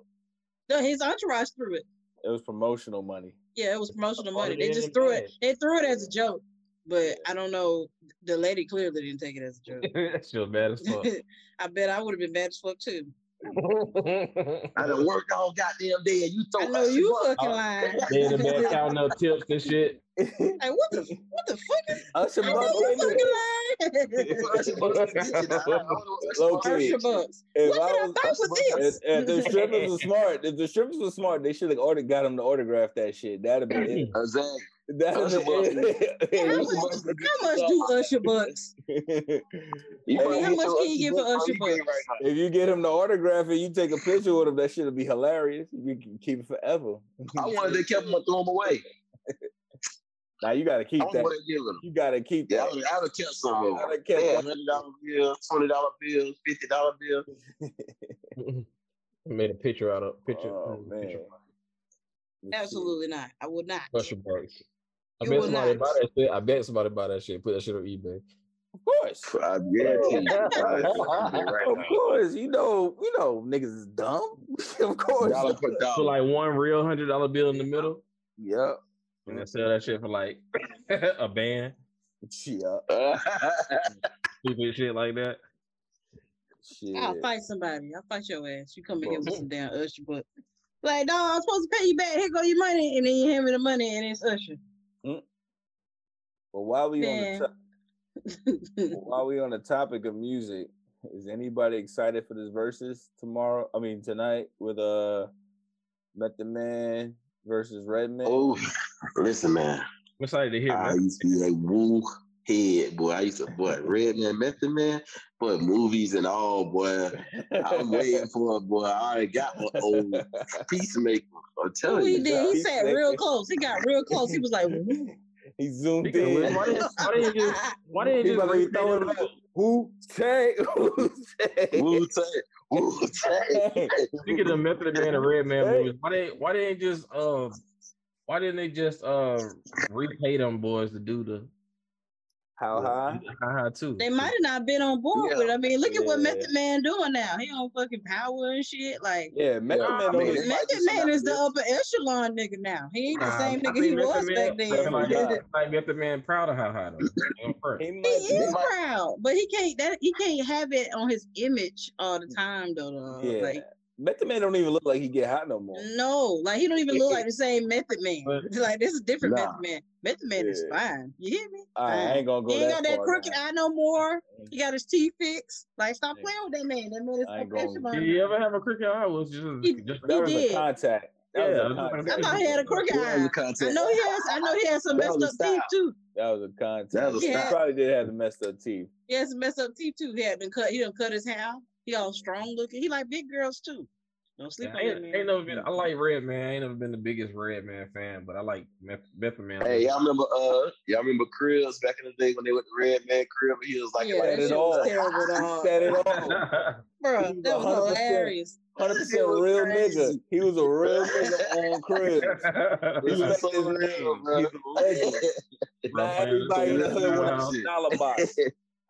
S4: No, his entourage threw it.
S2: It was promotional money.
S4: Yeah, it was promotional money. They just threw it. They threw it as a joke, but I don't know. The lady clearly didn't take it as a joke.
S1: that shit was bad as fuck.
S4: I bet I would have been bad as fuck too.
S3: I done worked all goddamn day and you throw
S4: I know you
S3: Bucks.
S4: fucking lying.
S1: they in the back counting up tips and shit.
S4: Like what the what the fuck? Is,
S2: Usher
S4: I know you fucking
S3: Usher Bucks is bitching. I- I don't know what Usher
S2: Low
S3: Bucks
S2: key.
S3: is.
S4: lying. bucks.
S2: If
S4: What
S2: I
S4: did I
S2: was-
S4: buy
S3: Usher
S4: for
S2: If, if the strippers were smart, if the strippers were smart, they should have ordered got him to autograph that shit. That'd have been it.
S3: Exactly.
S2: That'd have been it.
S4: How much,
S3: Bucks is a good
S4: how much do Usher bucks?
S3: You
S2: Hey,
S4: how
S3: get
S4: much can you get for Usher Bucks?
S3: right
S2: if you get him to autograph it, you take a picture with him. That shit'll be hilarious. You can keep it forever.
S3: I wanted they kept them and throw them away.
S2: Now you gotta keep
S3: don't
S2: that.
S3: what they did with them.
S2: You gotta keep
S3: Yeah,
S2: that.
S3: would I would have kept some of them.
S2: Gotta keep
S3: Yeah,
S2: that.
S3: hundred dollar bill, twenty dollar bill, fifty dollar bill.
S1: Made a picture out of picture.
S2: Oh
S1: mm, picture
S2: man.
S4: Absolutely not. I would not.
S1: of Usher Bucks. I
S4: You
S1: bet somebody
S4: not.
S1: buy that shit. I bet somebody buy that shit. Put that shit on eBay.
S2: Of course.
S3: I guarantee you. Right
S2: Of course. You know, you know niggas is dumb. of course.
S3: Dollar per
S1: Put
S3: dollar.
S1: like one real hundred dollar bill in the middle,
S2: Yep.
S1: And they sell that shit for like a band,
S2: Yeah.
S1: stupid shit like that.
S2: Shit.
S4: I'll fight somebody. I'll fight your ass. You come in here with some damn Usher book. Like, no, I'm supposed to pay you back. Here go your money, and then you hand me the money, and it's Usher.
S2: Well, while we
S4: Man.
S2: on the to- while we on the topic of music, is anybody excited for this verses tomorrow? I mean tonight with uh Method Man versus Redman.
S3: oh, listen, man.
S1: I'm excited to hear.
S3: I
S1: man.
S3: used to be a woo head, boy. I used to, boy, Red Man, Method Man, boy, movies and all, boy. I'm waiting for it, boy. I already got my old peacemaker. I'm
S4: Oh,
S3: telling
S4: he
S3: you.
S4: did. He sat real close. He got real close. He was like,
S2: he zoomed
S1: Speaking
S2: in.
S1: why didn't why didn't you just why didn't you
S2: about
S1: just
S2: to be throwing
S1: repay
S2: it out. Who Tay? Who Tay?
S3: Wu Tang, Wu Tang.
S1: Speaking of Method Man and Red Man movies, why they why they ain't just uh why didn't they just uh repay them boys to do the
S2: How high?
S1: High high too.
S4: They might have not been on board
S3: Yeah.
S4: with. it. I mean, look at what Method Man doing now. He on fucking power and shit. Like
S2: Yeah, Method
S3: Yeah,
S2: Man
S3: I mean,
S2: even-
S3: it might
S4: Method Man is the
S3: after
S4: upper echelon nigga now. He ain't the
S1: Nah,
S4: same
S1: I
S4: nigga he
S1: Method
S4: was
S1: Man-
S4: back then.
S2: Method
S1: Like,
S2: Man-
S1: like Method Man proud of how high though.
S2: He
S4: He
S2: might
S4: is
S3: They might-
S4: proud, but he can't. That he can't have it on his image all the time though. though.
S2: Yeah.
S4: Like
S2: Method Man don't even look like he get hot no more.
S4: no, like he don't even look like the same Method Man.
S1: But-
S4: like this is different
S3: Nah.
S4: Method Man. Method Man is fine. You hear me?
S2: All right, I ain't gonna go
S4: He ain't
S2: that
S4: got that crooked
S2: now.
S4: eye no more. He got his teeth fixed. Like, stop playing with that man. That man is
S2: I ain't
S4: upper
S2: gonna-
S1: Did you ever have a crooked eye? Was just,
S4: He-
S1: just
S2: That
S4: He
S2: was
S4: did.
S2: a contact. That
S1: Yeah,
S2: was a
S1: I
S2: contact.
S4: I thought he had a crooked
S3: Yeah, that was
S4: eye.
S3: a contact.
S4: I know he has. I know he has some messed up
S3: a
S4: teeth too.
S2: That was a contact.
S3: That was
S2: he
S4: a style.
S2: probably did have the messed up teeth.
S4: He has some messed up teeth too. He had been cut. He done cut his hair. He all strong looking. He like big girls too. Don't sleep
S1: I
S4: on that
S1: ain't,
S4: man.
S1: ain't never been. I like Redman. I ain't never been the biggest Redman fan, but I like Meth- Method Man.
S3: Hey, y'all remember uh y'all remember Cribs back in the day when they went to Redman Crib he was like
S4: yeah,
S3: like
S4: that
S2: it
S4: shit
S2: all.
S4: was terrible, dog.
S2: Set it off.
S4: Bro,
S2: He was
S4: that was
S2: 100%.
S4: hilarious.
S2: Hundred percent real
S3: crazy.
S2: nigga. He was a real nigga on crib.
S3: He was so real, bro.
S2: He's a legend.
S1: Bro,
S2: Not everybody in the
S3: the
S2: hood
S3: house.
S2: with a dollar box.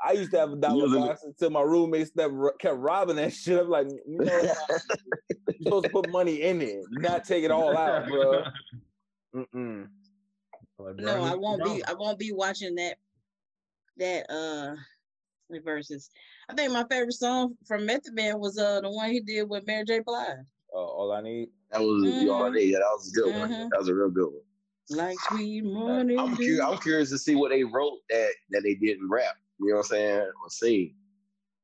S2: I used to have a dollar
S3: was a-
S2: box until my roommates that kept robbing that shit. I'm like, you know, you're supposed to put money in it, not take it all out, bro. Mm-mm.
S4: No, I won't
S1: no.
S4: be. I won't be watching that. That uh, verses. I think my favorite song from Method Man was uh the one he did with Mary J. Blige.
S2: Uh, all I need.
S3: That was you all I need. That was a good one.
S4: Mhm.
S3: That was a real good one.
S4: Like sweet morning.
S3: I'm
S4: dew.
S3: curious. I'm curious to see what they wrote that that they didn't rap. You know what I'm saying? Or sing.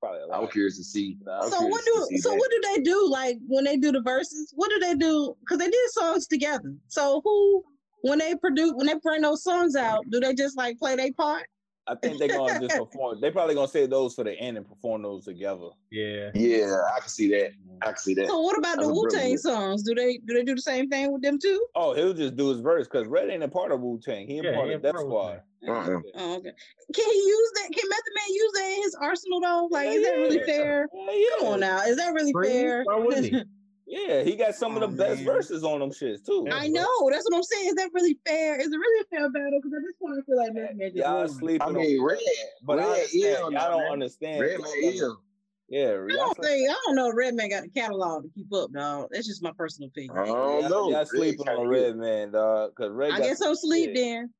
S2: Probably a
S3: I'm
S2: lot.
S3: curious to see. I'm
S4: So
S3: curious
S4: what
S3: to
S4: do
S3: see
S4: so
S3: that.
S4: what do they do like when they do the verses? What do they do? Because they did songs together. So who when they produce when they bring those songs out, do they just like play their part?
S2: I think they're gonna just perform. They probably gonna say those for the end and perform those together.
S1: Yeah.
S3: Yeah, I can see that. I can see that.
S4: So what about the
S3: That's a
S4: Wu Tang songs? Do they do they do the same thing with them too?
S2: Oh, he'll just do his verse because Red ain't a part of Wu Tang. He ain't
S1: Yeah,
S2: part
S1: he
S2: of
S1: a Def
S2: Squad.
S3: Uh-uh.
S4: Oh, okay. Can he use that? Can Method Man use that in his arsenal though? Like, is that really
S2: Yeah.
S4: fair?
S2: Yeah, yeah.
S4: Come on now, is that really
S1: Please,
S4: fair?
S1: why wouldn't he?
S2: Yeah, he got some of the
S4: Oh,
S2: best verses on them shits too.
S4: I know. That's what I'm saying. Is that really fair? Is it really a fair battle? Because at this point, I feel like Method Man just
S2: Y'all sleeping
S3: I mean,
S2: on
S3: Red,
S2: but I understand.
S3: ill
S2: Y'all don't
S3: man.
S2: understand.
S3: Red man ill.
S2: Yeah,
S4: I don't think I don't know. if Redman got the catalog to keep up, dog. That's just my personal opinion.
S3: I don't
S2: y'all,
S3: know.
S2: y'all sleeping on
S3: ill.
S2: Red Man, dog. Cause Red.
S4: I
S2: got
S4: guess
S2: some
S4: I'm sleep
S2: shit.
S4: then.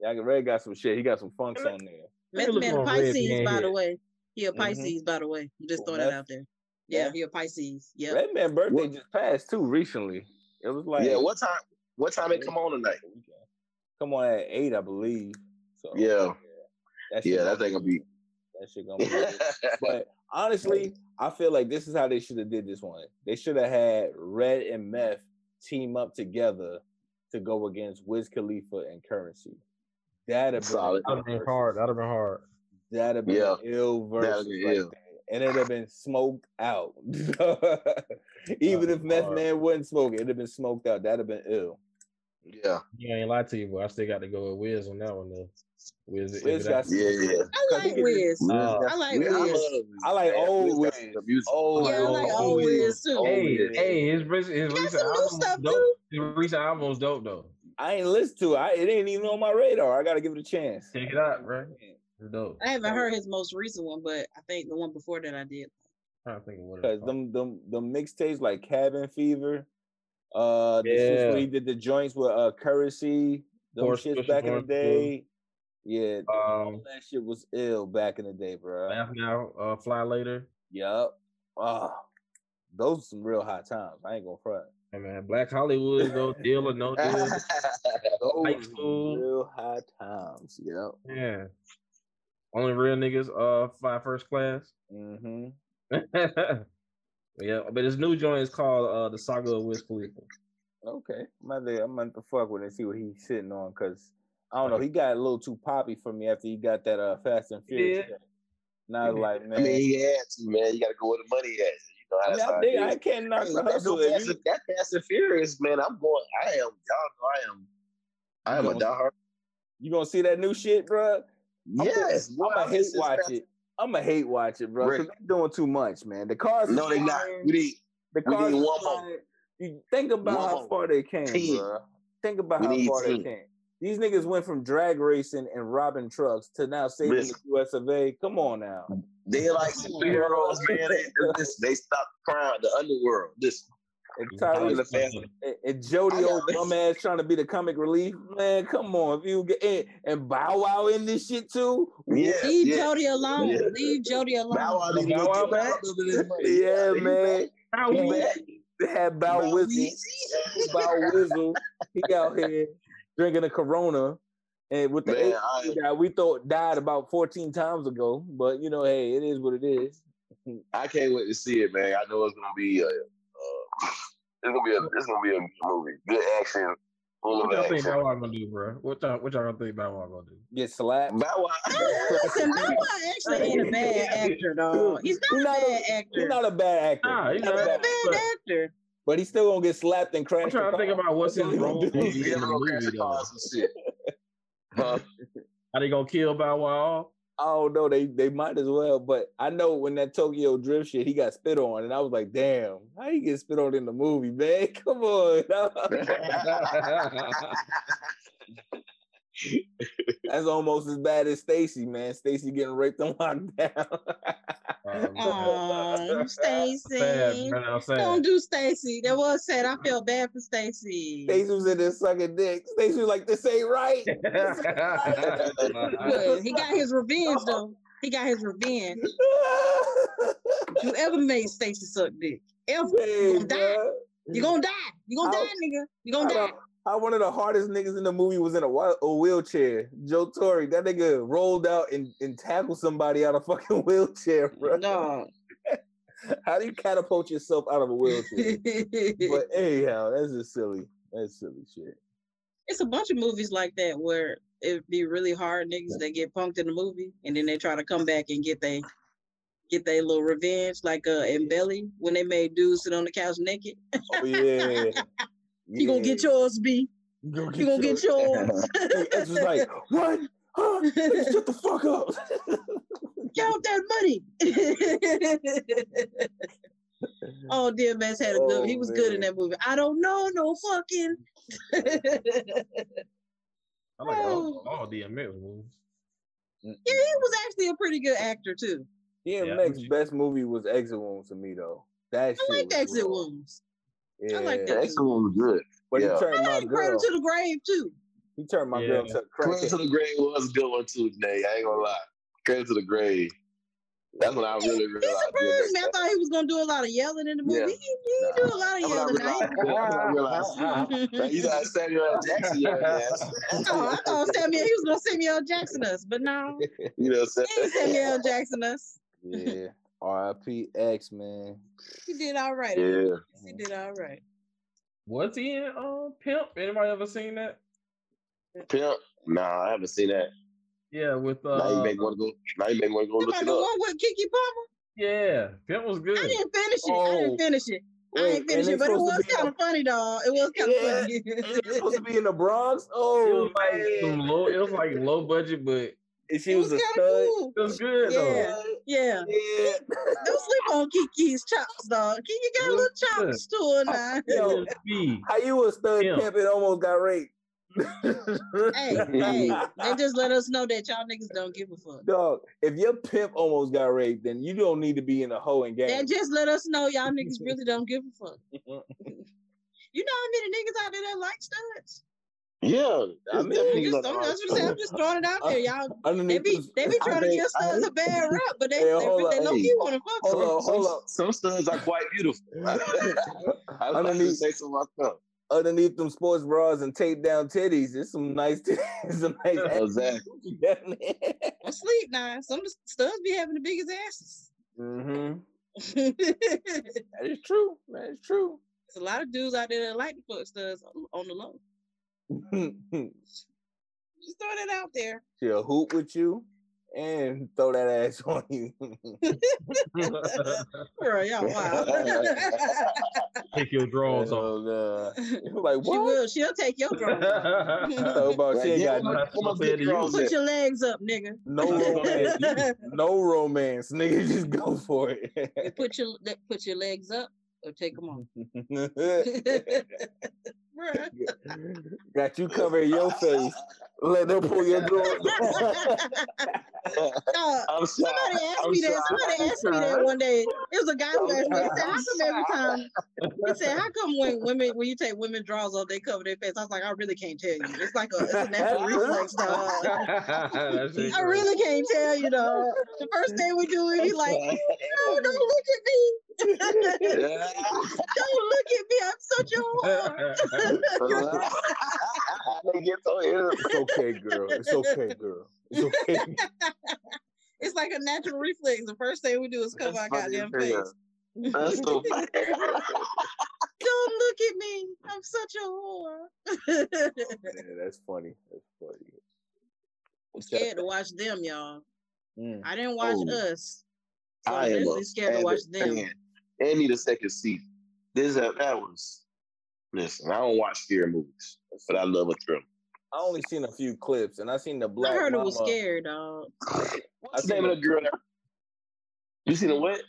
S2: Y'all, Red got some shit. He got some funks on there.
S4: Method Man a
S1: Red
S4: Pisces,
S1: Man
S4: by the way. He a
S2: Mhm.
S4: Pisces, by the way. I'm just
S2: Oh,
S4: throwing that out there. Yeah,
S2: Meth?
S4: he a Pisces. Yeah.
S2: Redman birthday
S3: What-
S2: just passed too recently. It was like
S3: yeah, what time? What time it come on tonight?
S2: Come on at eight, I believe. So
S3: Yeah.
S2: that shit
S3: Yeah, that thing gonna be.
S2: that shit gonna be. but honestly, I feel like this is how they should have did this one. They should have had Red and Meth team up together to go against Wiz Khalifa and Currency. That'd have been
S3: Solid.
S1: That'd have been hard. That'd have been hard.
S2: That'd have been
S3: Yeah.
S2: ill versus
S3: been
S2: right
S3: ill.
S2: there. And it'd have been smoked out. Even
S1: That'd
S2: if
S1: be
S2: Meth. Man wasn't smoking, it'd have been smoked out. That'd have been ill.
S3: yeah.
S1: You ain't lie to you, but I still got to go with Wiz on that one though. Wiz,
S2: Wiz got some-
S3: Yeah, yeah.
S4: I like Wiz.
S1: Uh,
S4: I like
S3: Yeah,
S4: Wiz.
S3: love
S2: I like old
S3: Wiz
S2: Wiz.
S3: some music.
S2: Old,
S4: Yeah, I
S2: old,
S4: like
S2: old
S4: old Wiz too.
S1: Hey,
S3: Wiz.
S1: hey, his recent, his
S4: got
S1: recent
S4: some new
S1: album
S4: stuff,
S1: dope.
S4: too.
S1: His recent album was dope though.
S2: I ain't listened to it. I, it ain't even on my radar. I gotta give it a chance.
S1: Check it out, bro. It's dope.
S4: I haven't heard his most recent one, but I think the one before that I did.
S1: trying to think of what
S2: Cause
S1: it's called.
S2: them them them mixtapes like Cabin Fever, uh, the shits
S1: Yeah.
S2: where he did the joints with uh Currency, them
S1: Horse
S2: shits back in the
S1: Horse
S2: day. Yeah,
S1: Um,
S2: that shit was ill back in the day, bro.
S1: laugh now, uh, fly later.
S2: Yup. Ah, those are some real hot times. I ain't gonna front.
S1: Hey man, Black Hollywood no deal or no deal.
S2: Those
S1: High school.
S2: real hot times. Yep.
S1: Yeah. Only real niggas uh fly first class.
S2: Mm-hmm.
S1: yeah, but his new joint is called uh the Saga of Wiz Khalifa.
S2: Okay. I'm about I'm about to fuck with it and see what he's sitting on because I don't know. He got a little too poppy for me after he got that uh Fast and Furious.
S1: Yeah.
S2: shit. Now I was
S1: Yeah.
S2: like,
S3: I
S2: man,
S3: mean, he had to, man. You got to go where the money at. You know
S2: I, mean,
S3: that's
S2: I,
S3: how
S2: I
S3: is.
S2: can't knock the
S3: that,
S2: hustle.
S3: no
S2: If
S3: Fast, and- that Fast and Furious, man. I'm going. I am. Y'all know I am. I am a
S2: gonna-
S3: diehard.
S2: You gonna see that new shit, bro?
S3: Yes,
S2: I'm gonna hate watch it. I'm gonna hate watch it, bro. Because
S3: Rick.
S2: they're doing too much, man. The cars,
S3: No,
S2: is
S3: they not. We need.
S2: The
S3: we
S2: cars,
S3: need one more.
S2: You think about
S3: One
S2: how far they came,
S3: Team.
S2: bro. Think about
S3: We
S2: how
S3: need
S2: far they came. These niggas went from drag racing and robbing trucks to now saving
S3: Listen.
S2: the US of A. Come on now.
S3: They like superheroes, man. They, they, they stop crime, the underworld. This
S2: And
S3: Tyler,
S2: Tyrese
S3: the
S2: and, and Jody old dumbass trying to be the comic relief. Man, come on. If you get and, and Bow Wow in this shit too.
S3: Yeah,
S4: Leave
S3: yeah.
S4: Jody alone.
S3: Yeah.
S4: Leave Jody alone.
S3: Bow Wow
S1: Bow Wow
S3: get
S1: back?
S3: out of this money.
S2: Yeah, man.
S3: back.
S1: How
S3: He
S1: we-
S3: back.
S2: They had Bow
S3: Bow
S2: Wizzle. Bow Wizzle. He out here drinking a Corona. And with the
S3: Man, I-
S2: guy we thought died about 14 times ago. But you know, hey, it is what it is.
S3: I can't wait to see it, man. I know it's gonna be uh, it's gonna be a, it's gonna be a good movie, good action, full
S1: What
S3: of
S1: y'all think. Bow Wow gonna do, bro? What y'all what y'all gonna think Bow Wow gonna do?
S2: Get slapped.
S3: Bow Wow.
S4: Listen, Bow Wow actually ain't a bad actor, dog. He's not,
S2: He's not
S4: a bad
S2: a-
S4: actor.
S2: He's not a bad actor.
S1: Nah, he's
S4: He's not a
S1: not.
S4: bad
S1: But
S4: actor.
S2: But he's still gonna get slapped and crash.
S1: I'm trying to think about what's his role in the
S3: I'm
S1: movie
S3: the
S1: though.
S3: cars. Huh?
S1: Are they gonna kill Bow Wow?
S2: I don't know. They they might as well. But I know when that Tokyo Drift shit, he got spit on, and I was like, damn, how you get spit on in the movie, man? Come on. That's almost as bad as Stacy, man. Stacy getting raped and locked down.
S1: Um,
S4: Aw,
S1: sad,
S4: Stacy.
S1: man. I'm sad.
S4: Don't do Stacy. That was sad. I felt bad for Stacy.
S2: Stacy was in there sucking dick. Stacy was like, this ain't right.
S4: Good. He got his revenge though. He got his revenge. You ever made Stacy suck dick? Ever?
S2: Hey,
S4: gonna die.
S2: bruh.
S4: You gonna die. You're gonna
S2: How-
S4: die, nigga. You're gonna
S2: how
S4: die.
S2: How one of the hardest niggas in the movie was in a, a wheelchair. Joe Torre, that nigga rolled out and, and tackled somebody out of fucking wheelchair, bro.
S4: No.
S2: How do you catapult yourself out of a wheelchair? but anyhow, that's just silly. That's silly shit.
S4: it's a bunch of movies like that where it'd be really hard niggas that get punked in the movie and then they try to come back and get they get their little revenge, like uh in Belly when they made dudes sit on the couch naked.
S2: Oh yeah.
S4: You gonna get yours, B.
S2: You gonna
S4: You gonna get yours.
S2: It's just like, what? Huh? Shut the fuck up.
S4: Count that money. oh, DMX had a good. he
S2: Oh,
S4: was good in that movie. I don't know no fucking.
S1: I like all, all DMX movies.
S4: Yeah, he was actually a pretty good actor too.
S2: DMX
S1: Yeah.
S2: best movie was Exit Wounds to me though. That shit
S4: I like Exit
S2: raw.
S4: Wounds.
S2: Yeah.
S4: I like
S3: The
S4: that.
S3: next one was good.
S2: But
S3: Yeah.
S2: he turned
S4: I
S2: my
S4: like Cradle
S2: girl.
S4: to the Grave too.
S2: He turned my
S1: Yeah.
S2: girl to
S3: Cradle
S2: crack.
S3: to the Grave was a good one too today. I ain't gonna lie. Cradle to the Grave. That's when I really
S4: He
S3: realized.
S4: surprised me. I thought he was gonna do a lot of yelling in the movie.
S3: Yeah.
S4: He, he
S3: Nah.
S4: do a lot of
S3: That's I
S4: yelling.
S3: realized.
S4: I
S3: That's when I realized. Man, you got Samuel L. Jackson, young ass.
S4: Oh, I thought Samuel he was gonna Samuel Jackson us, but no,
S3: You know what I'm
S4: he ain't
S3: saying?
S4: Samuel Jackson us.
S2: Yeah. R.I.P. X man.
S4: He did all right.
S3: Yeah.
S4: He did all right.
S1: Was he in um Pimp? Anybody ever seen that?
S3: Pimp. Nah, I haven't seen that.
S1: Yeah, with uh
S3: now you make me want to go. Now you make me want to go
S4: You
S3: look
S4: about
S3: it
S4: the
S3: up.
S4: one with Keke Palmer?
S1: yeah, Pimp was good.
S4: I didn't finish it. I
S2: Oh.
S4: didn't finish it. I
S2: Wait,
S4: ain't finished it, but
S2: they
S4: it
S2: supposed to
S4: was kind of funny, dog. It was kind of
S2: Yeah,
S4: funny.
S2: And it's supposed to be in the Bronx.
S1: It
S2: Oh,
S1: was like some low. It was like low budget, but
S2: And she
S4: it
S2: was,
S4: was
S2: a stud.
S4: cool.
S1: it was good
S4: Yeah,
S1: though.
S4: yeah.
S2: Yeah.
S4: Don't sleep on Keke's chops, dog. Kiki got a little chops to her now.
S2: Yo, How you a stud
S1: Yeah.
S2: pimp and almost got raped?
S4: hey, hey, they just let us know that y'all niggas don't give a fuck.
S2: Dog, if your pimp almost got raped, then you don't need to be in a hoe and gang.
S4: They just let us know y'all niggas really don't give a fuck. You know how many niggas out there that like studs?
S3: Yeah,
S2: I mean,
S4: just, I'm,
S3: all
S4: I'm saying. I'm just throwing it out there, y'all. They
S2: Underneath
S4: be
S2: this-
S4: they be
S3: I
S4: trying to
S3: think-
S4: give studs a bad rap, but they
S2: Hey,
S4: they, they,
S2: up,
S4: low
S3: hey.
S4: key want to fuck.
S2: Hold hold up.
S3: Some studs are quite beautiful. I to
S2: Underneath-
S3: say so myself.
S2: underneath them sports bras and taped down titties, there's some nice titties, some nice ass
S3: Exactly.
S4: I'm sleep now. Some studs be having the biggest asses.
S2: Mm-hmm. That is true. That is true.
S4: There's a lot of dudes out there that like to fuck studs on, on the low. Just throwing it out there.
S2: She'll hoop with you and throw that ass on you.
S4: Bro, y'all wow.
S1: Take your drawers off.
S2: Oh, God. Like,
S4: she
S2: what?
S4: will. She'll take your drawers. off.
S2: So about
S3: Like,
S2: she ain't
S3: yeah,
S2: got
S3: what
S1: That's
S3: what my
S1: what I said
S3: good
S1: to you.
S3: draws
S4: Put your legs up, nigga.
S2: no romance. no romance. Nigga, just go for
S4: You
S2: it.
S4: put your put your legs up or take them off. Bruh.
S2: Got you covering your face. Let them pull your door.
S4: Dog,
S3: I'm sorry.
S4: Somebody asked
S3: I'm
S4: me that.
S3: sorry.
S4: Somebody
S3: I'm
S4: asked me that one day. It was a guy who asked me. He said, "How come every time?" He said, "How come when women when you take women draws off, they cover their face?" I was like, "I really can't tell you. It's like a, it's a natural reflex, dog. I really can't tell you, dog. The first thing we do is be like, "No, don't look at me. Don't look at me. I'm such a whore."
S3: they get so ill.
S2: It's okay, girl. It's okay, girl. It's okay.
S4: it's like a natural reflex. The first thing we do is cover our
S3: That's funny
S4: goddamn face.
S3: hell. That's so funny.
S4: Don't look at me. I'm such a whore.
S2: Yeah, that's funny. That's funny.
S4: I'm scared to watch them, y'all.
S2: Mm.
S4: I didn't watch
S3: Oh.
S4: us. So
S3: I
S4: I'm
S3: am
S4: definitely
S3: a
S4: scared to watch them.
S3: fan. And need a second seat. This that, that was. Listen, I don't watch scary movies, but I love a thriller.
S2: I only seen a few clips, and I seen the black.
S4: I heard
S2: mama.
S4: it was scared, dog.
S3: What's the name of the girl? You seen the what?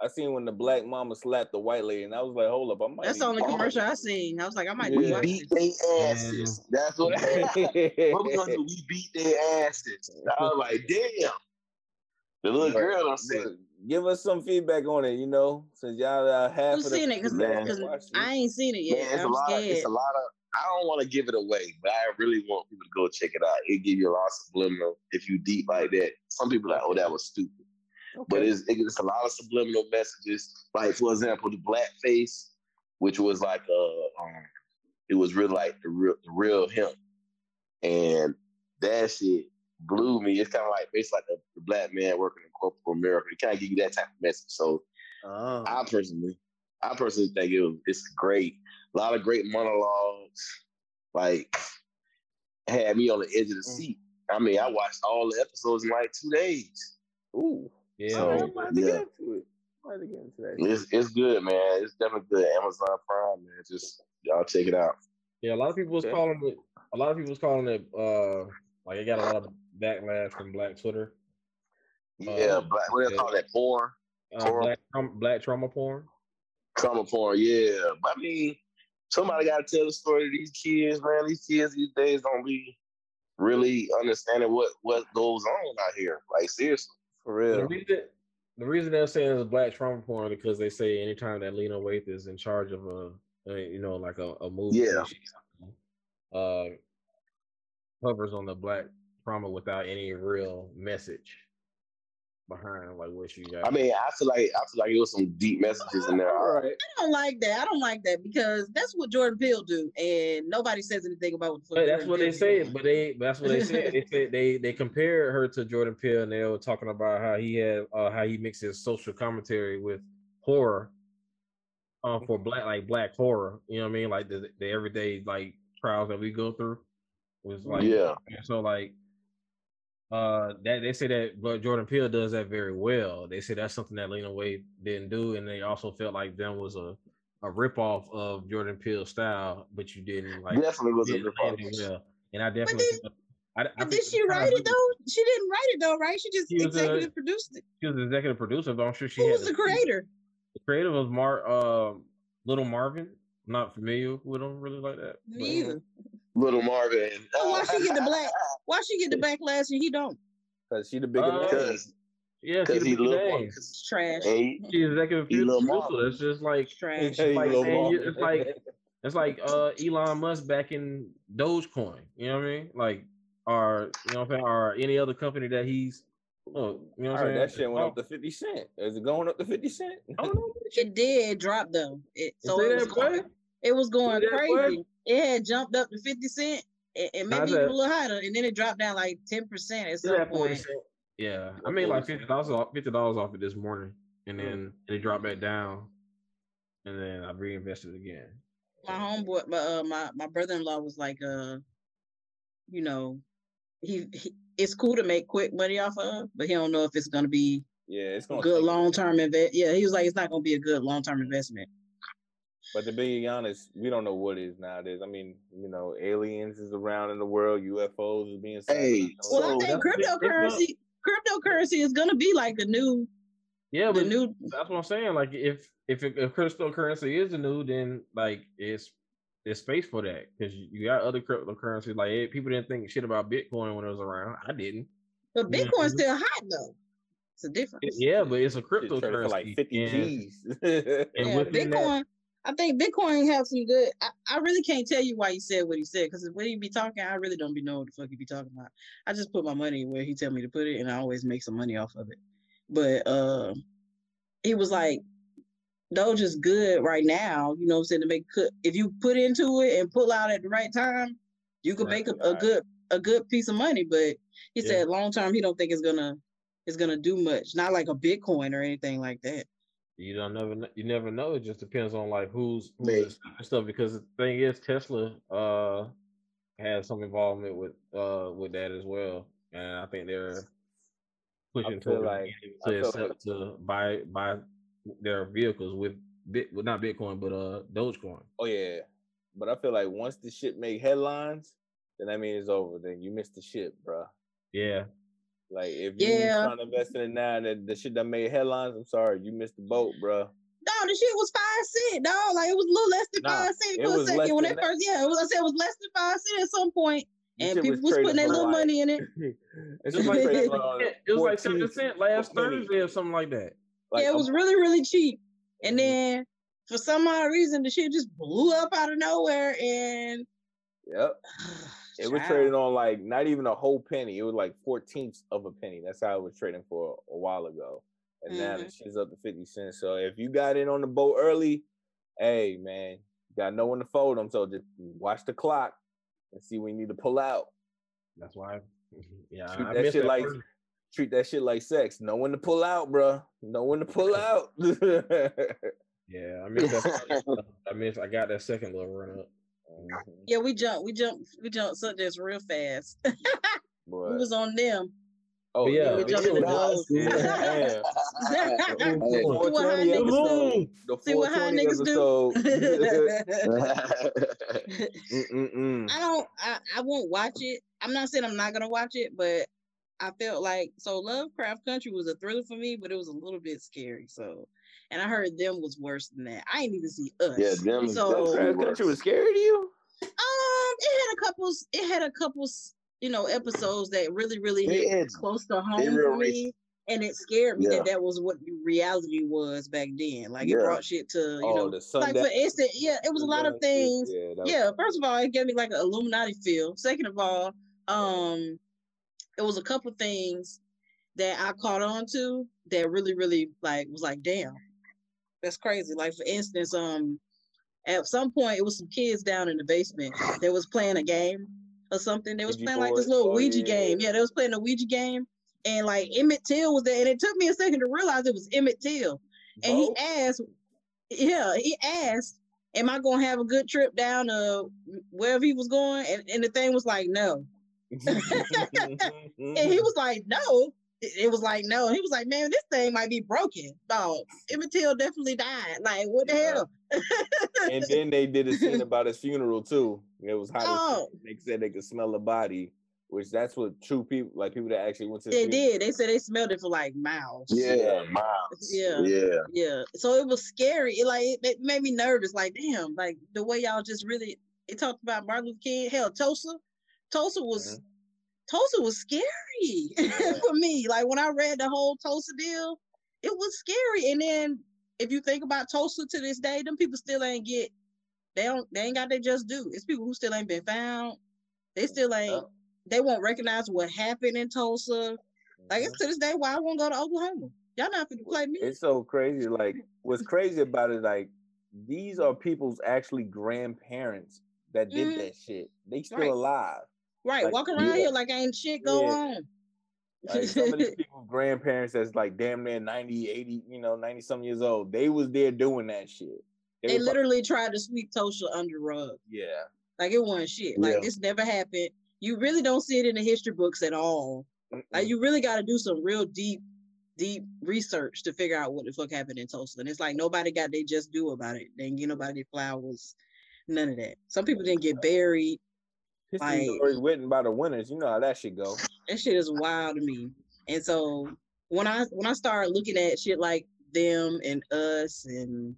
S2: I seen when the black mama slapped the white lady, and I was like, "Hold up, I might."
S4: That's the only commercial I seen. I was like, I might
S2: Yeah.
S4: just
S3: We beat their asses. That's what. what we gonna do? We beat their asses. I was like, damn. The little girl I'm saying.
S2: But Give us some feedback on it, you know, since y'all uh, half
S4: Who's
S2: of the
S4: seen it? Because
S3: Man.
S4: I ain't seen it
S3: Man,
S4: yet.
S3: it's a
S4: I'm
S3: lot. Of, it's a lot of. I don't want to give it away, but I really want people to go check it out. It give you a lot of subliminal. If you deep like that, some people are like, oh, that was stupid. But it's, it's a lot of subliminal messages. Like for example, the blackface, which was like uh, um, it was really like the real, the real him, and that shit blew me. It's kind of like basically like a, black man working in corporate America. It kind of give you that type of message. So
S2: Oh.
S3: I personally, I personally think it was it's great. A lot of great monologues, like had me on the edge of the
S2: Mm.
S3: seat. I mean, I watched all the episodes in like two days.
S2: Ooh.
S1: Yeah,
S2: All right,
S3: So,
S2: I'm about to
S3: yeah.
S2: get into it. I'm to get into that.
S3: It's it's good, man. It's definitely good. Amazon Prime, man. Just y'all check it out.
S1: yeah. A lot of people was
S2: Okay.
S1: calling it. A lot of people was calling it. Uh, like I got a lot of backlash from Black Twitter.
S3: Yeah,
S1: Uh,
S3: black. What do they call that? Porn,
S1: Uh,
S3: Porn?
S1: black, black trauma porn.
S3: trauma porn. Yeah, but I mean, somebody got to tell the story to these kids, man. These kids these days don't be really understanding what what goes on out here. Like seriously.
S2: For
S1: The
S2: real.
S1: reason, the reason they're saying it's black trauma porn because they say anytime that Lena Waithe is in charge of a, a you know, like a, a movie,
S3: Yeah.
S1: she, uh, covers on the black trauma without any real message behind like what you got.
S3: I mean, I feel like I feel like it was some deep messages in there.
S2: All right.
S4: I don't like that. I don't like that because that's what Jordan Peele do, and nobody says anything about what
S1: But that's
S4: Jordan
S1: what they
S4: Peele
S1: say.
S4: doing.
S1: But they that's what they said. They said they they compared her to Jordan Peele, and they were talking about how he had uh, how he mixes social commentary with horror. Um, for black like black horror, you know what I mean? Like the the everyday like trials that we go through was like
S3: Yeah.
S1: so like uh that they say that but Jordan Peele does that very well. They say that's something that Lena Waithe didn't do, and they also felt like them was a a ripoff of Jordan Peele's style, but you didn't like
S3: Definitely was a
S1: didn't land
S3: rip-off.
S1: it well. And I definitely
S4: then-
S1: feel- I, I
S4: But
S1: think
S4: did she write it though? She didn't write it though, right? She just
S1: She was a-
S4: executive produced it.
S1: She was the executive producer, but I'm sure she
S4: Who
S1: had
S4: was the
S1: to-
S4: creator?
S1: The creator was Mar uh, Little Marvin. I'm not familiar with him really like that. but-
S4: Me either.
S3: Little Marvin.
S4: So why she get the black? Why she get the backlash and he don't?
S2: Cause she the bigger
S1: Uh,
S2: name.
S3: Because
S1: Yeah,
S3: because
S1: she's
S3: he
S1: the big
S3: little
S1: name.
S4: It's trash.
S3: and he,
S1: She's executive
S3: He Lil
S1: producer.
S3: Marvin.
S1: It's just like
S4: It's trash.
S2: Hey,
S1: like
S2: Lil
S1: saying you-
S2: Marvin.
S1: it's like it's like uh Elon Musk back in Dogecoin. You know what I mean? Like or you know what I'm saying, or any other company that he's look, you know what I'm
S2: heard
S1: saying?
S2: that shit went up to fifty cent. Is it going up to fifty cent?
S1: I don't know.
S4: It did drop though. It, so it was, going,
S1: boy.
S4: it was going
S1: that, boy.
S4: Crazy. It had jumped up to 50 cent and, and
S1: How's
S4: maybe even a little higher. And then it dropped down like 10% at some
S1: that 40
S4: point.
S1: Yeah, I made like fifty dollars off fifty dollars off it this morning, and
S2: Mm.
S1: then it dropped back down, and then I reinvested again.
S4: My homeboy, my uh, my, my brother-in-law was like, uh, you know, he, he it's cool to make quick money off of, but he don't know if it's gonna be
S2: Yeah, it's
S4: a
S2: gonna
S4: good long-term invest. Yeah, he was like, it's not gonna be a good long-term investment.
S2: But to be honest, we don't know what is nowadays. I mean, you know, aliens is around in the world, UFOs is being sighted.
S3: Hey,
S4: Well,
S3: So
S4: I think
S1: that's the big- it's
S4: cryptocurrency, cryptocurrency is gonna be like the new,
S1: Yeah,
S4: the
S1: but
S4: new.
S1: that's what I'm saying. Like if if it, if cryptocurrency is the new, then like it's there's space for that because you got other cryptocurrencies. Like eh, people didn't think shit about Bitcoin when it was around. I didn't.
S4: But
S1: Yeah.
S4: Bitcoin's still hot though. It's a difference.
S1: Yeah, but it's a cryptocurrency.
S2: for like 50
S1: and-
S2: G's.
S1: And
S4: yeah,
S1: within that-
S4: Bitcoin. I think Bitcoin have some good. I, I really can't tell you why he said what he said because when he be talking, I really don't be knowing what the fuck he be talking about. I just put my money where he tell me to put it, and I always make some money off of it. But uh, he was like, Doge is good right now. You know, what I'm saying to make. If you put into it and pull out at the right time, you could
S1: Right,
S4: make a, a good a good piece of money. But he
S1: Yeah.
S4: said long term, he don't think it's gonna it's gonna do much. Not like a Bitcoin or anything like that.
S1: You don't never you never know. It just depends on like who's who's stuff. Because the thing is, Tesla uh has some involvement with uh with that as well, and I think they're pushing toward
S2: like-
S1: to accept to buy buy their vehicles with bit well, not Bitcoin but uh Dogecoin.
S2: oh yeah. But I feel like once the shit make headlines, then that means it's over. Then you missed the shit, bro.
S1: Yeah,
S2: Like if you
S4: Yeah.
S2: trying to invest in it now and the, the shit that made headlines, I'm sorry, you missed the boat, bro.
S4: No, the shit was five cent, dog. Like it was a little less than
S2: Nah,
S4: five cent for a second. When they
S2: that.
S4: first, yeah, it was, I said it was less than five cent at some and people was,
S2: traded
S4: putting their little
S2: like-
S4: money in it.
S2: It's
S1: it was like
S2: traded
S1: 70
S2: uh,
S1: it was like
S2: 14
S1: seventy cent last
S2: for a penny.
S1: Thursday or something like that.
S2: Like,
S4: yeah, it was really, really cheap. And
S2: Mhm.
S4: then for some odd reason, the shit just blew up out of nowhere, and
S2: Yep. It was trading on like not even a whole penny. It was like fourteenths of a penny. That's how it was trading for a while ago. And now the
S4: Mhm.
S2: shit's up to 50 cents. So if you got in on the boat early, hey man, you got no one to fold them. So just watch the clock and see when you need to pull out.
S1: That's why. Yeah,
S2: Treat
S1: I
S2: that
S1: missed
S2: shit
S1: that
S2: like
S1: first-
S2: treat that shit like sex. No one to pull out, bro. No one to pull out.
S1: Yeah, I missed that. I missed. I got that second little run up.
S2: Mhm.
S4: yeah, we jumped, we jumped, we jumped subjects real fast.
S2: Boy.
S4: we was on them.
S2: oh
S1: But yeah,
S4: we jumped in the
S1: yeah,
S4: dogs.
S2: Yeah.
S4: See what high niggas
S2: episode. The
S4: See what high niggas do. I don't. I, I won't watch it. I'm not saying I'm not gonna watch it, but I felt like so Lovecraft Country was a thriller for me, but it was a little bit scary. So, and I heard them was worse than that. I ain't even see us.
S3: Yeah, them-
S4: So,
S3: them crap-
S2: Crash Country was scary to you?
S4: Um, it had a couple. It had a couple. You know, episodes that really, really
S3: They
S4: hit
S3: had-
S4: close to home for me. And it scared me
S3: Yeah.
S4: that that was what reality was back then. Like it brought shit to you
S2: oh,
S4: know,
S2: the
S4: like for instance, yeah, it was a lot of things
S2: Yeah, that was-
S4: yeah first of all it gave me like an illuminati feel second of all um it was a couple things that i caught on to that really really like was like damn that's crazy. Like for instance um at some point it was some kids down in the basement that was playing a game or something. They was
S2: Ouija
S4: playing like this little
S2: Oh,
S4: ouija
S2: yeah.
S4: game. Yeah they was playing a ouija game. And like emmett till was there. And it took me a second to realize it was emmett till. And he asked, yeah, he asked, "Am I gonna have a good trip down uh wherever he was going?" And, and the thing was like, "No," and he was like, "No." It it was like, "No," and he was like, "Man, this thing might be broken." Dog, Emmett Till definitely died. Like, what the
S2: Yeah.
S4: hell?
S2: and then they did a scene about his funeral too. It was hot.
S4: Oh.
S2: They said they could smell the body, which that's what true people, like people that actually went to. the
S4: they
S2: funeral-
S4: did. They said they smelled it for like miles.
S3: Yeah, miles.
S4: Yeah.
S3: yeah.
S4: Yeah. So it was scary. It like it, it made me nervous. Like, damn, like the way y'all just really it talked about Martin Luther King. Hell, Tulsa. Tulsa was mm-hmm. Tulsa was scary for me. Like when I read the whole Tulsa deal, it was scary. And then if you think about Tulsa to this day, them people still ain't get they don't they ain't got their just due. It's people who still ain't been found. They still ain't they won't recognize what happened in Tulsa. Like it's to this day why I won't go to Oklahoma. Y'all not finna play me.
S2: It's so crazy. Like what's crazy about it, like these are people's actually grandparents that did
S4: Mhm.
S2: that shit. They still
S4: Right.
S2: alive.
S4: Right,
S2: Like,
S4: walking around
S3: yeah.
S4: here like ain't shit go
S2: Yeah.
S4: on.
S2: Like some of these people's grandparents that's like damn near 90, 80, you know, 90 some years old. They was there doing that shit.
S4: they
S2: like-
S4: literally tried to sweep Tulsa under rug.
S2: yeah.
S4: Like it wasn't shit. Like
S3: Yeah.
S4: this never happened. You really don't see it in the history books at all. Like
S2: Mm-mm.
S4: you really got to do some real deep, deep research to figure out what the fuck happened in Tulsa. And it's like nobody got they just do about it. They didn't get nobody flowers, none of that. Some people didn't get buried. Like-
S2: stories written by the winners. You know how that shit go.
S4: That shit is wild to me. And so when I when I started looking at shit like them and us and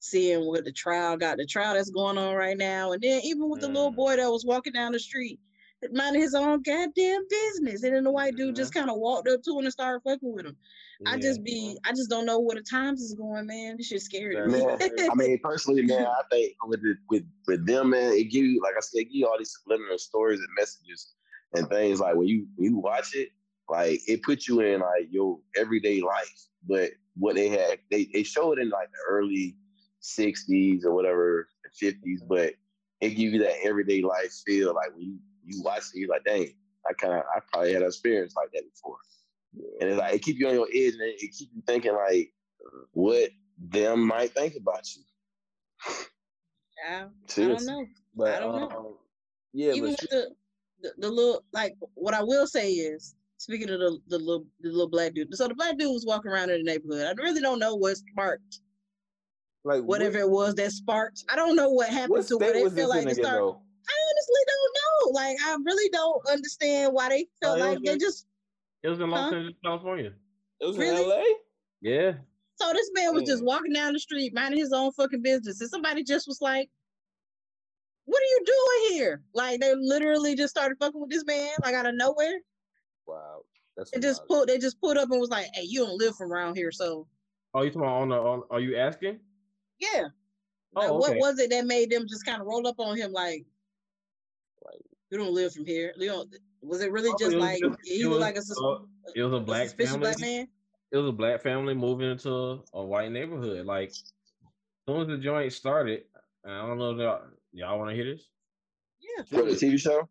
S4: seeing what the trial got, the trial that's going on right now, and then even with the little
S5: Mm.
S4: boy that was walking down the street, minding his own goddamn business, and then the white dude just kind of walked up to him and started fucking with him. I just be, I just don't know where the times is going, man. This shit's scary.
S3: Man,
S4: me.
S3: I mean, personally, man, I think with the, with with them, man, it give you, like I said, it give you all these subliminal stories and messages and things. Like when you when you watch it, like it puts you in like your everyday life. But what they had, they they showed it in like the early '60s or whatever, '50s, mm-hmm. but it give you that everyday life feel. Like when you you watch it, you're like, dang, I kind of I probably had an experience like that before. And it's like it keep you on your edge, and it, it keep you thinking like what them might think about you.
S4: I, I don't know.
S2: But
S4: I don't know.
S2: um, yeah,
S4: even
S2: but
S4: with the, the the little like what I will say is speaking of the the little the little black dude. So the black dude was walking around in the neighborhood. I really don't know what sparked
S2: like
S4: whatever
S2: what,
S4: it was that sparked. I don't know what happened to where they feel like they start.
S2: though?
S4: I honestly don't know. Like I really don't understand why they felt
S1: Oh,
S4: like they just.
S1: It was in Los
S4: Huh?
S1: Angeles, California.
S2: It was
S4: Really?
S2: in LA.
S1: Yeah.
S4: So this man was just
S2: mm.
S4: walking down the street, minding his own fucking business, and somebody just was like, "What are you doing here?" Like they literally just started fucking with this man, like out of nowhere.
S2: Wow, that's
S4: They just pulled. They just pulled up and was like, "Hey, you don't live from around here, so
S1: Oh, you talking about on the? On, are you asking?
S4: yeah."
S1: Oh,
S4: Like, What was it that made them just kind of roll up on him like,
S2: Like-
S4: "You don't live from here"? You don't. Was it really
S1: Oh,
S4: just
S1: it
S4: like
S1: just-
S4: he was,
S1: was,
S4: like a, sus-
S1: uh, it was a
S4: a
S1: black
S4: suspicious
S1: family.
S4: black man?
S1: It was a black family moving into a white neighborhood. Like, as soon as the joint started, I don't know that y'all want to hear this.
S4: Yeah.
S3: For the TV show?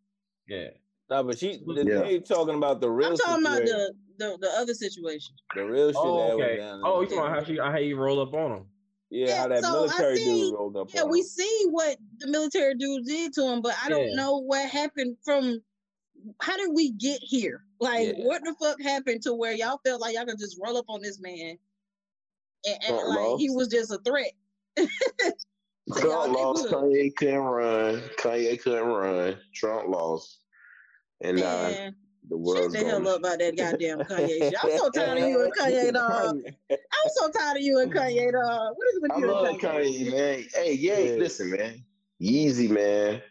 S1: Yeah.
S2: No, but she the,
S3: Yeah.
S2: they talking about the real
S4: I'm talking about the, the the other situation.
S2: the real shit
S1: Oh,
S2: that
S1: okay.
S2: went down. in
S1: Oh, you talking about how she how he roll up on him?
S2: yeah,
S4: Yeah,
S2: how that
S4: so I
S2: military
S4: see-
S2: dude rolled up
S4: Yeah,
S2: on
S4: we see what the military dude did to him, but I don't
S1: Yeah.
S4: know what happened from. How did we get here? Like,
S2: Yeah.
S4: what the fuck happened to where y'all felt like y'all could just roll up on this man, and, and
S3: Trump
S4: like he was just a threat? So
S3: Trump lost.
S4: good.
S3: Kanye couldn't run. Kanye couldn't run. Trump lost. And now
S4: Man,
S3: the
S4: shut the hell up about that goddamn Kanye shit. I'm so tired of you and Kanye, dog. I'm so tired of you and Kanye, dog. What is with
S3: I
S4: you
S3: love
S4: and Kanye?
S3: Kanye, man. Hey, yeah,
S2: Yeah.
S3: listen, man. Yeezy, man.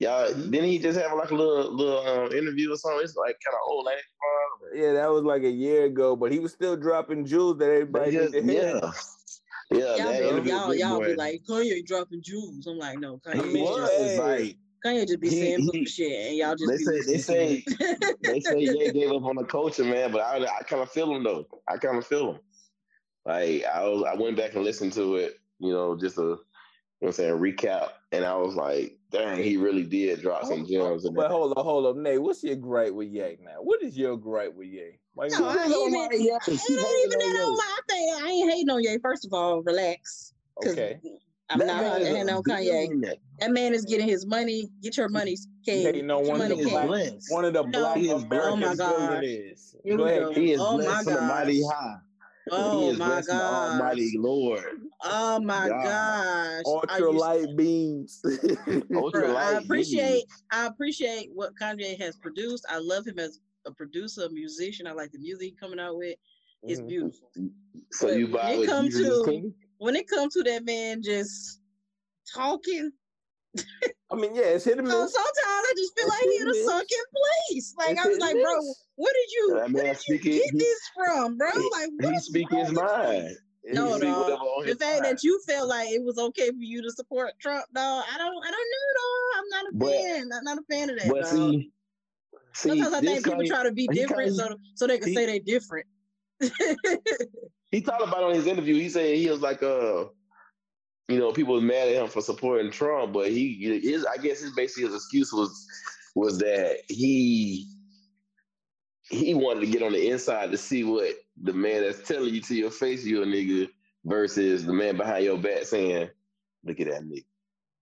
S3: Y'all didn't he just have like a little little um, interview or something? It's like kind of old ain't it?
S2: Yeah, that was like a year ago, but he was still dropping jewels that everybody
S3: just-
S2: need to hear.
S3: yeah. Yeah,
S4: Y'all, be, y'all, y'all be like Kanye dropping jewels. I'm like, no, Kanye.
S2: mean,
S3: was like
S4: Kanye just be
S3: He-
S4: saying
S3: he-
S4: bullshit, and y'all just
S3: they
S4: be
S3: say they say they say Ye gave up on the culture, man. But I I kind of feel him though. I kind of feel him. Like I was, I went back and listened to it, you know, just a you know what I'm saying recap, and I was like, dang, he really did drop some gems. in
S2: But hold on, hold on, Nate. What's your gripe with Ye now? What is your gripe with Ye? Why you
S4: No, I
S2: not-
S4: ain't even,
S3: Nobody
S4: it ain't even
S3: on
S4: that on
S3: you.
S4: my thing. I ain't hating on Ye. First of all, relax. 'cause
S2: okay.
S4: I'm
S3: That
S4: not hating on Kanye. That man is getting his money. Get your money, King.
S2: hating on
S4: Get
S2: one of
S4: money,
S2: the
S3: He
S2: black, one of the
S4: No.
S2: black
S3: He is.
S4: Oh my God.
S2: billionaires. Go ahead.
S3: He is
S4: Oh
S3: blessed from the mighty
S4: gosh.
S3: high. he
S4: Oh
S3: is
S4: my
S3: blessed from the. Almighty Lord.
S4: Oh my
S3: God.
S4: gosh. Are
S2: Ultra
S4: you-
S2: light beams.
S3: Ultra
S4: Bro, I
S3: light
S4: appreciate I appreciate what Kanye has produced. I love him as a producer, a musician. I like the music he coming out with. It's
S2: Mhm.
S4: beautiful.
S3: So
S4: But
S3: you
S4: when it
S3: what
S4: come to- When it comes to that man just talking,
S2: I mean, yeah, it's hit and
S4: so sometimes I just feel
S2: It's
S4: like he
S2: hit
S4: in a
S2: miss.
S4: sunken place. Like
S2: It's
S4: I was like,
S2: and
S4: bro,
S2: miss.
S4: where did you
S3: That
S4: where
S3: man
S4: did you
S3: speaking-
S4: get
S3: he-
S4: this from, bro?
S3: He,
S4: like
S3: he
S4: what is
S3: speak his mind.
S4: No, dog. The fact that you felt like it was okay for you to support Trump, dog, I don't I don't know, dog. I'm not a
S3: But-
S4: fan. I'm not a fan of that.
S3: But
S4: dog.
S3: see, see,
S4: Sometimes I think people try to be different so so they can
S3: he-
S4: say they're different.
S3: he talked about on his interview. He said he was like, uh, you know, people was mad at him for supporting Trump, but he is. I guess his basically his excuse was was that he he wanted to get on the inside to see what the man that's telling you to your face you a nigga versus the man behind your back saying, "Look at that nigga."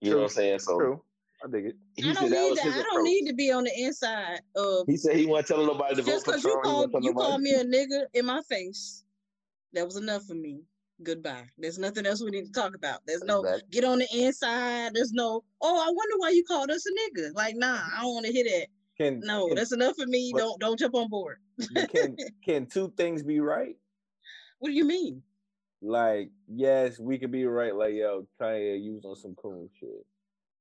S3: You know what I'm saying? So
S2: True. I dig it.
S3: he
S4: I don't
S3: that
S4: need
S3: was
S4: that. I don't need to be on the inside of
S3: He said he wasn't telling nobody to
S4: just
S3: vote
S4: because you called you called me a nigga in my face. That was enough for me. Goodbye. There's nothing else we need to talk about. There's no
S2: Exactly.
S4: get on the inside. There's no, oh, I wonder why you called us a nigga. Like, nah, I don't want to hear that.
S2: Can
S4: No,
S2: can,
S4: that's enough for me. Don't don't jump on board.
S2: can can two things be right?
S4: What do you mean?
S2: like, yes, we could be right, like, yo, Kanye, you was on some cool shit.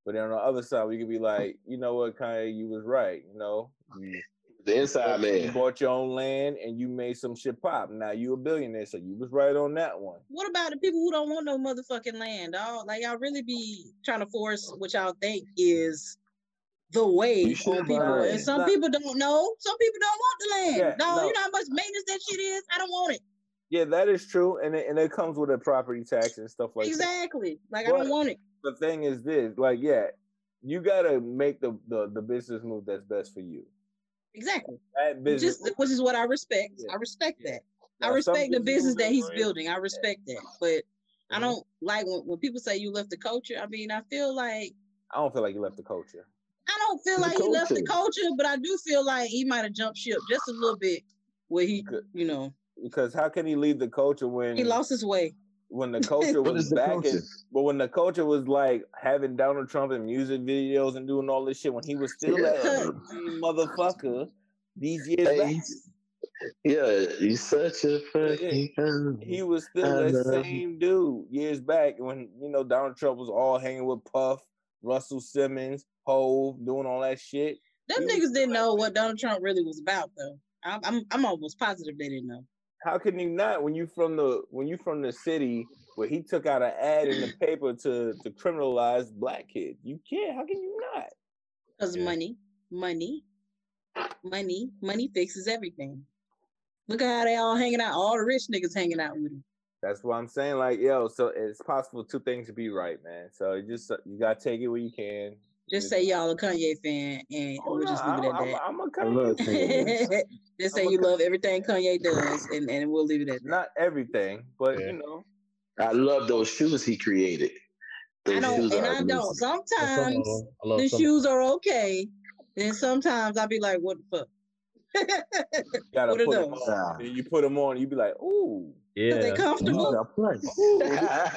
S2: But then on the other side, we could be like, you know what, Kanye, you was right. You know, you,
S3: The inside
S2: you
S3: man.
S2: bought your own land and you made some shit pop. Now you a billionaire, so you was right on that one.
S4: What about the people who don't want no motherfucking land, dog? Like y'all really be trying to force what y'all think is the way on people. And some
S2: Not-
S4: people don't know. Some people don't want the land.
S2: Yeah,
S4: dog,
S2: no.
S4: you know how much maintenance that shit is? I don't want it.
S2: Yeah, that is true, and it, and it comes with a property tax and stuff like that.
S4: exactly. Like I don't want it.
S2: The thing is this, like, yeah, you gotta make the the, the business move that's best for you.
S4: Exactly.
S2: That
S4: Which
S2: business,
S4: is which is what I respect.
S2: Yeah.
S4: I respect
S2: Yeah.
S4: that. I
S2: now, some
S4: respect the business that he's building. I respect that. But I
S2: Mhm.
S4: don't like when, when people say you left the culture. I mean, I feel like
S2: I don't feel like you left the culture.
S4: I don't feel like he left the
S3: culture.
S4: culture, but I do feel like he might have jumped ship just a little bit where he,
S2: Good.
S4: you know,
S2: Because how can he leave the culture when
S4: he lost his way.
S2: when the culture was back
S3: culture?
S2: in, but when the culture was like having Donald Trump in music videos and doing all this shit when he was still
S3: Yeah.
S2: that motherfucker these years
S3: Hey,
S2: back.
S3: he's- yeah, you such a fucking.
S2: He was still
S3: I
S2: that same dude years back when you know Donald Trump was all hanging with Puff, Russell Simmons, Hov, doing all that shit.
S4: Them
S2: He
S4: niggas didn't
S2: that
S4: know what Donald Trump really was about, though. I'm, I'm, I'm almost positive they didn't know.
S2: How can you not when you from the when you from the city where he took out an ad in the paper to to criminalize black kids? You can't. How can you not?
S4: Because
S1: Yeah.
S4: money, money, money, money fixes everything. Look at how they all hanging out. All the rich niggas hanging out with him.
S2: That's what I'm saying. Like, yo, so it's possible two things to be right, man. So you just uh, you gotta take it where you can.
S4: Just say y'all a Kanye fan, and
S2: Oh,
S4: we'll
S2: no,
S4: just leave it
S2: I'm,
S4: at
S2: I'm, I'm a
S3: I love
S2: Kanye.
S3: Kanye.
S4: just say
S2: I'm a
S4: you
S2: Ka-
S4: love everything Kanye does, and, and we'll leave it at that.
S2: Not everything, but
S1: Yeah.
S2: you know,
S3: I love those shoes he created.
S4: I don't, and
S3: are
S4: I don't.
S3: amazing.
S1: I some
S4: Sometimes
S1: I love
S4: the
S1: some-
S4: shoes are okay. and sometimes I'll be like, what the fuck?
S2: You gotta
S4: What
S2: put them on. Then you put them on, you be like, ooh,
S1: Yeah.
S4: they comfortable.
S3: Yeah,
S2: ooh.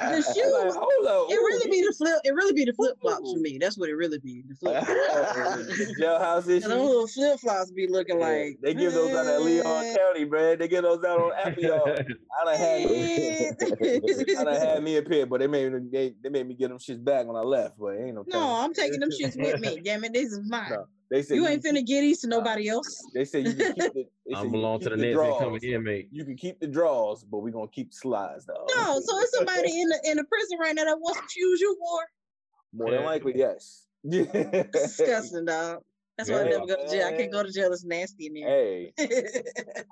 S4: The
S2: Like,
S4: shoes,
S2: hold up,
S4: it really be the flip. It really be the flip flops for me. That's what it really be. The flip.
S2: the jailhouse
S4: And them
S2: issues.
S4: little flip flops be looking
S2: Yeah,
S4: like
S2: they give those out at Leon County, man. They give those out on Appion. I done had me, I done had me a pair, but they made me they, they made me get them shits back when I left. But ain't no thing.
S4: no, I'm taking them shits with me. Damn it, this is mine.
S2: No, they said
S4: You ain't
S2: can
S4: finna get these to nobody else.
S2: They said you can keep the.
S1: I
S2: said you
S1: belong to the
S2: keep
S1: Nets and
S2: draws.
S1: coming in, mate.
S2: You can keep the draws, but we're gonna keep the slides though.
S4: No, so it's somebody in the in the prison right now that wants some shoes you wore.
S2: More than likely, yes.
S4: Disgusting, dog. That's why I never go to jail. I can't go to jail. It's nasty in there.
S2: hey,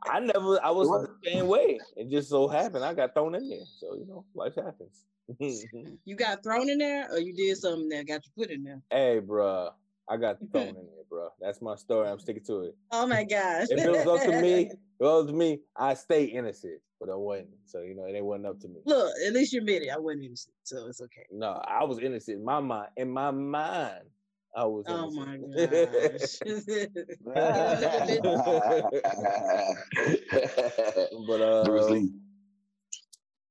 S2: I never. I was the same way. It just so happened I got thrown in there. So you know, life happens.
S4: you got thrown in there, or you did something that got you put in there.
S2: hey, bruh, I got thrown in there, bro. That's my story. I'm sticking to it.
S4: Oh my gosh.
S2: If it was up to me, if it was to me, I stay innocent, but I wasn't. So you know, it ain't wasn't up to me.
S4: Look, at least you admit it. I wasn't innocent, so it's okay.
S2: No, I was innocent in my mind. In my mind, I was.
S4: Oh my
S2: innocent.
S4: gosh.
S2: but uh,
S3: Bruce Lee.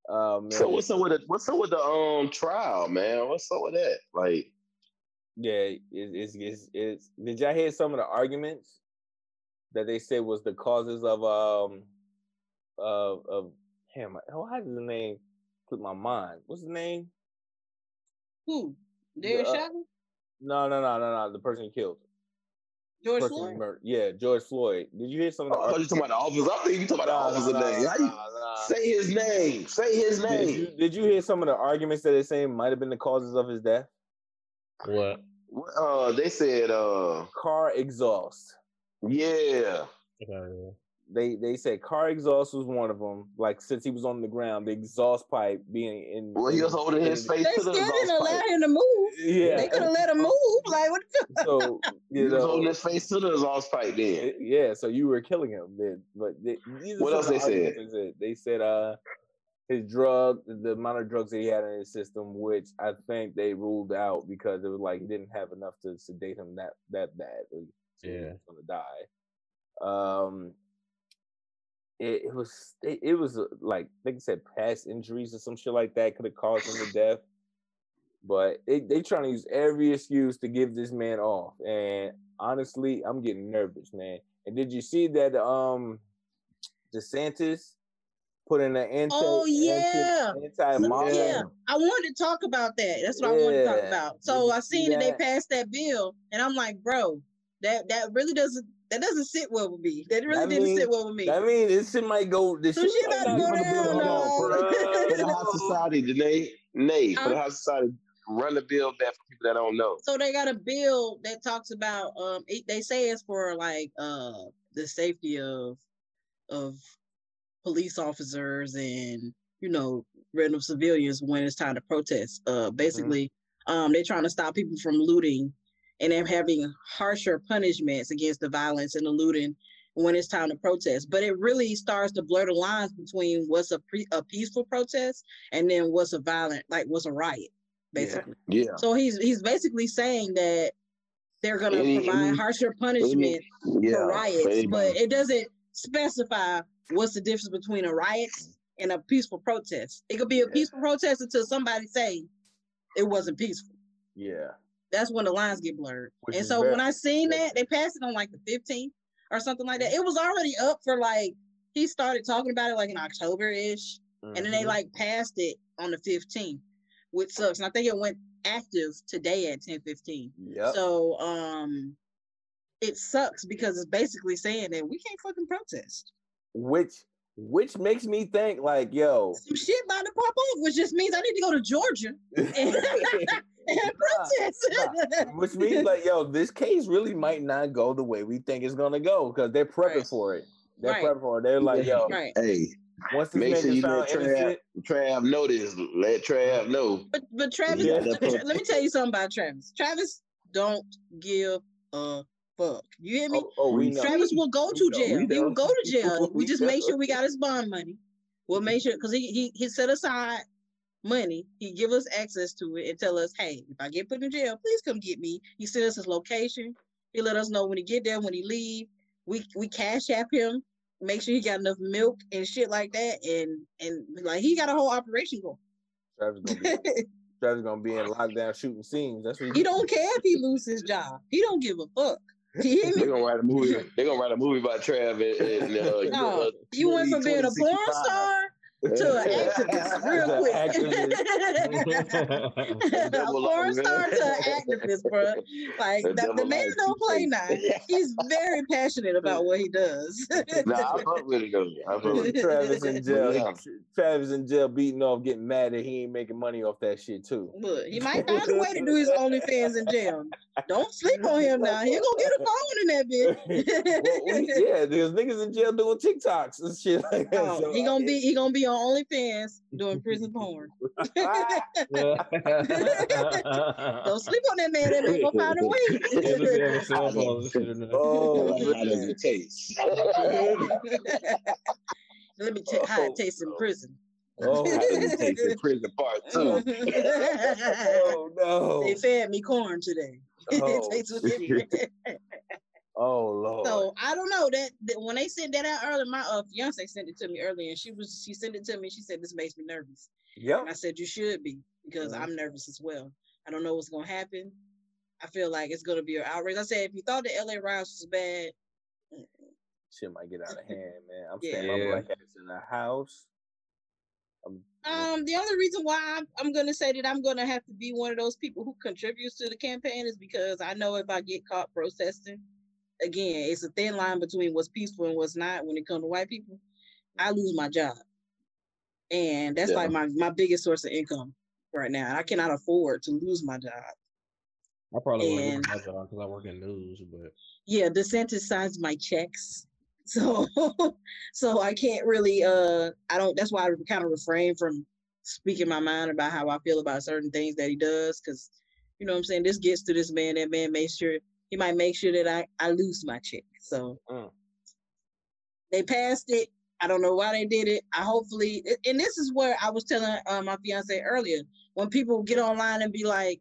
S2: uh, man,
S3: So what's up with the what's up with the um trial, man? What's up with that? Like,
S2: yeah, it, it's, it's it's. Did y'all hear some of the arguments that they said was the causes of um of of damn? Oh, how does the name slip my mind? What's his name?
S4: Who? Derek
S2: uh,
S4: Chauvin?
S2: No, no, no, no, no. The person he killed.
S4: George
S2: person
S4: Floyd?
S2: murdered. Yeah, George Floyd. Did you hear some of the?
S3: I thought you talking about the officer. I think you talking about the
S2: Nah, nah,
S3: officer
S2: nah,
S3: name. How you
S2: nah, nah.
S3: say his name? Say his
S2: Did you,
S3: name.
S2: did you hear some of the arguments that they're saying might have been the causes of his death?
S1: What?
S3: What, Uh, they said, uh,
S2: Car exhaust.
S3: yeah.
S1: Okay.
S2: They they said car exhaust was one of them. Like since he was on the ground, the exhaust pipe being in.
S3: Well, he was holding his face
S4: They
S3: to
S4: still
S3: the
S4: didn't allow
S3: pipe.
S4: him to move.
S2: Yeah.
S4: They could have let him move. Like what the fuck?
S2: So
S3: He
S2: you
S3: was holding his face to the exhaust pipe. Then
S2: yeah. So you were killing him then. But they,
S3: What else they said?
S2: They said, they said uh his drug, the amount of drugs that he had in his system, which I think they ruled out because it was like he didn't have enough to sedate him that that badly. So he
S1: Yeah.
S2: was gonna die. Um, it, it was it, it was uh, like they said past injuries or some shit like that could have caused him to death. But they they trying to use every excuse to give this man off, and honestly, I'm getting nervous, man. And did you see that um DeSantis putting an anti
S4: Oh, yeah.
S2: anti mob.
S4: Yeah, I wanted to talk about that. That's what I wanted to talk about. So I
S2: see
S4: seen that they passed that bill, and I'm like, bro, that that really doesn't that doesn't sit well with me. That really
S2: That
S4: didn't
S2: mean-
S4: sit well with me.
S2: I mean, this shit might go. This
S4: Some
S2: shit
S4: shit
S2: might
S4: about to
S2: not
S4: go
S2: go
S4: down,
S2: down,
S3: For the
S2: bro.
S3: High Society, Janae, Nay, for the High Society, run the bill back for people that don't know.
S4: so they got a bill that talks about um it, they say it's for like uh the safety of of police officers and you know random civilians when it's time to protest. Uh basically um they're trying to stop people from looting and they're having harsher punishments against the violence and the looting when it's time to protest. But it really starts to blur the lines between what's a pre- a peaceful protest and then what's a violent like what's a riot basically.
S3: Yeah.
S4: so he's he's basically saying that they're gonna
S3: Any-
S4: provide
S3: any-
S4: harsher punishment
S3: Yeah.
S4: for riots, but it doesn't specify what's the difference between a riot and a peaceful protest. It could be a
S2: Yeah.
S4: peaceful protest until somebody say it wasn't peaceful.
S2: Yeah.
S4: That's when the lines get blurred.
S2: Which
S4: and so
S2: very-
S4: when I seen that, they passed it on like the 15th or something like that. It was already up for like he started talking about it like in October ish, and then they
S2: Mhm.
S4: like passed it on the 15th, which sucks. And I think it went active today at 10:15.
S2: Yep.
S4: So um it sucks because it's basically saying that we can't fucking protest.
S2: Which which makes me think like, yo,
S4: Some shit about to pop off, which just means I need to go to Georgia and, and protest.
S2: which means like, yo, this case really might not go the way we think it's gonna go because they're prepping
S4: Right.
S2: for it. They're
S4: Right.
S2: prepping for it. They're like, yo,
S4: right.
S3: Hey,
S2: once this
S3: Make sure you
S2: found
S3: let Trav- Trav know this. Let Trav know.
S4: But but Travis,
S2: Yeah.
S4: let, let me tell you something about Travis. Travis don't give a fuck. You hear me?
S2: oh, oh, we know.
S4: Travis will go to
S2: know,
S4: jail. He will go to jail. We just make sure we got his bond money. We'll make sure because he, he he set aside money. He give us access to it and tell us, hey, if I get put in jail, please come get me. He sent us his location. He let us know when he get there, when he leave. We we cash app him, make sure he got enough milk and shit like that, and and like he got a whole operation going.
S2: Travis gonna be Travis gonna be in lockdown shooting scenes. That's what
S4: he don't care if he lose his job. He don't give a fuck. You hear me?
S3: They're gonna write a movie. They're gonna write a movie about Trav and, and uh,
S4: No,
S3: uh,
S4: you went from being a porn star to an activist real quick.
S2: activist.
S4: a porn star to an activist, bro. Like
S3: The
S4: the, the man don't play now. He's very passionate about what he does.
S3: Nah, I fuck with it though. I fuck with it.
S2: Travis in jail.
S3: Yeah.
S2: Travis in jail beating off, getting mad that he ain't making money off that shit too.
S4: Look, he might find a way to do his OnlyFans in jail. Don't sleep on him now. He gonna get a phone in that bitch.
S2: Well, we- yeah, there's niggas in jail doing TikToks and shit like that.
S4: Oh,
S2: so
S4: he gonna
S2: mean-
S4: be he gonna be on OnlyFans doing prison porn. Don't sleep on that man. That man gonna find a way.
S2: Oh,
S3: How does it taste?
S4: Let me tell you how it tastes in oh, prison.
S2: Oh,
S3: How does it taste in prison part two?
S2: oh no.
S4: they fed me corn today.
S2: Oh,
S4: It tastes different.
S2: Oh lord.
S4: so I don't know that, that when they sent that out earlier, my uh, fiance sent it to me earlier, and she was she sent it to me. She said this makes me nervous,
S2: Yep.
S4: and I said you should be because
S2: Mhm.
S4: I'm nervous as well. I don't know what's gonna happen. I feel like it's gonna be an outrage. I said if you thought the LA riots was bad,
S2: Shit might get out of hand, man. I'm
S4: Yeah.
S2: staying my
S1: Yeah.
S2: black ass in the house. I'm,
S4: Um, the only reason why I'm, I'm gonna say that I'm gonna have to be one of those people who contributes to the campaign is because I know if I get caught protesting, again, it's a thin line between what's peaceful and what's not when it comes to white people. I lose my job, and that's
S3: Yeah.
S4: like my my biggest source of income right now. And I cannot afford to lose my job.
S1: I probably wouldn't
S4: And-
S1: lose my job because I work in news, but
S4: Yeah, DeSantis signs my checks. So so I can't really uh I don't that's why I kind of refrain from speaking my mind about how I feel about certain things that he does because you know what I'm saying this gets to this man that man makes sure he might make sure that I I lose my check. So
S2: Mm.
S4: they passed it. I don't know why they did it. I hopefully and this is where I was telling uh, my fiance earlier when people get online and be like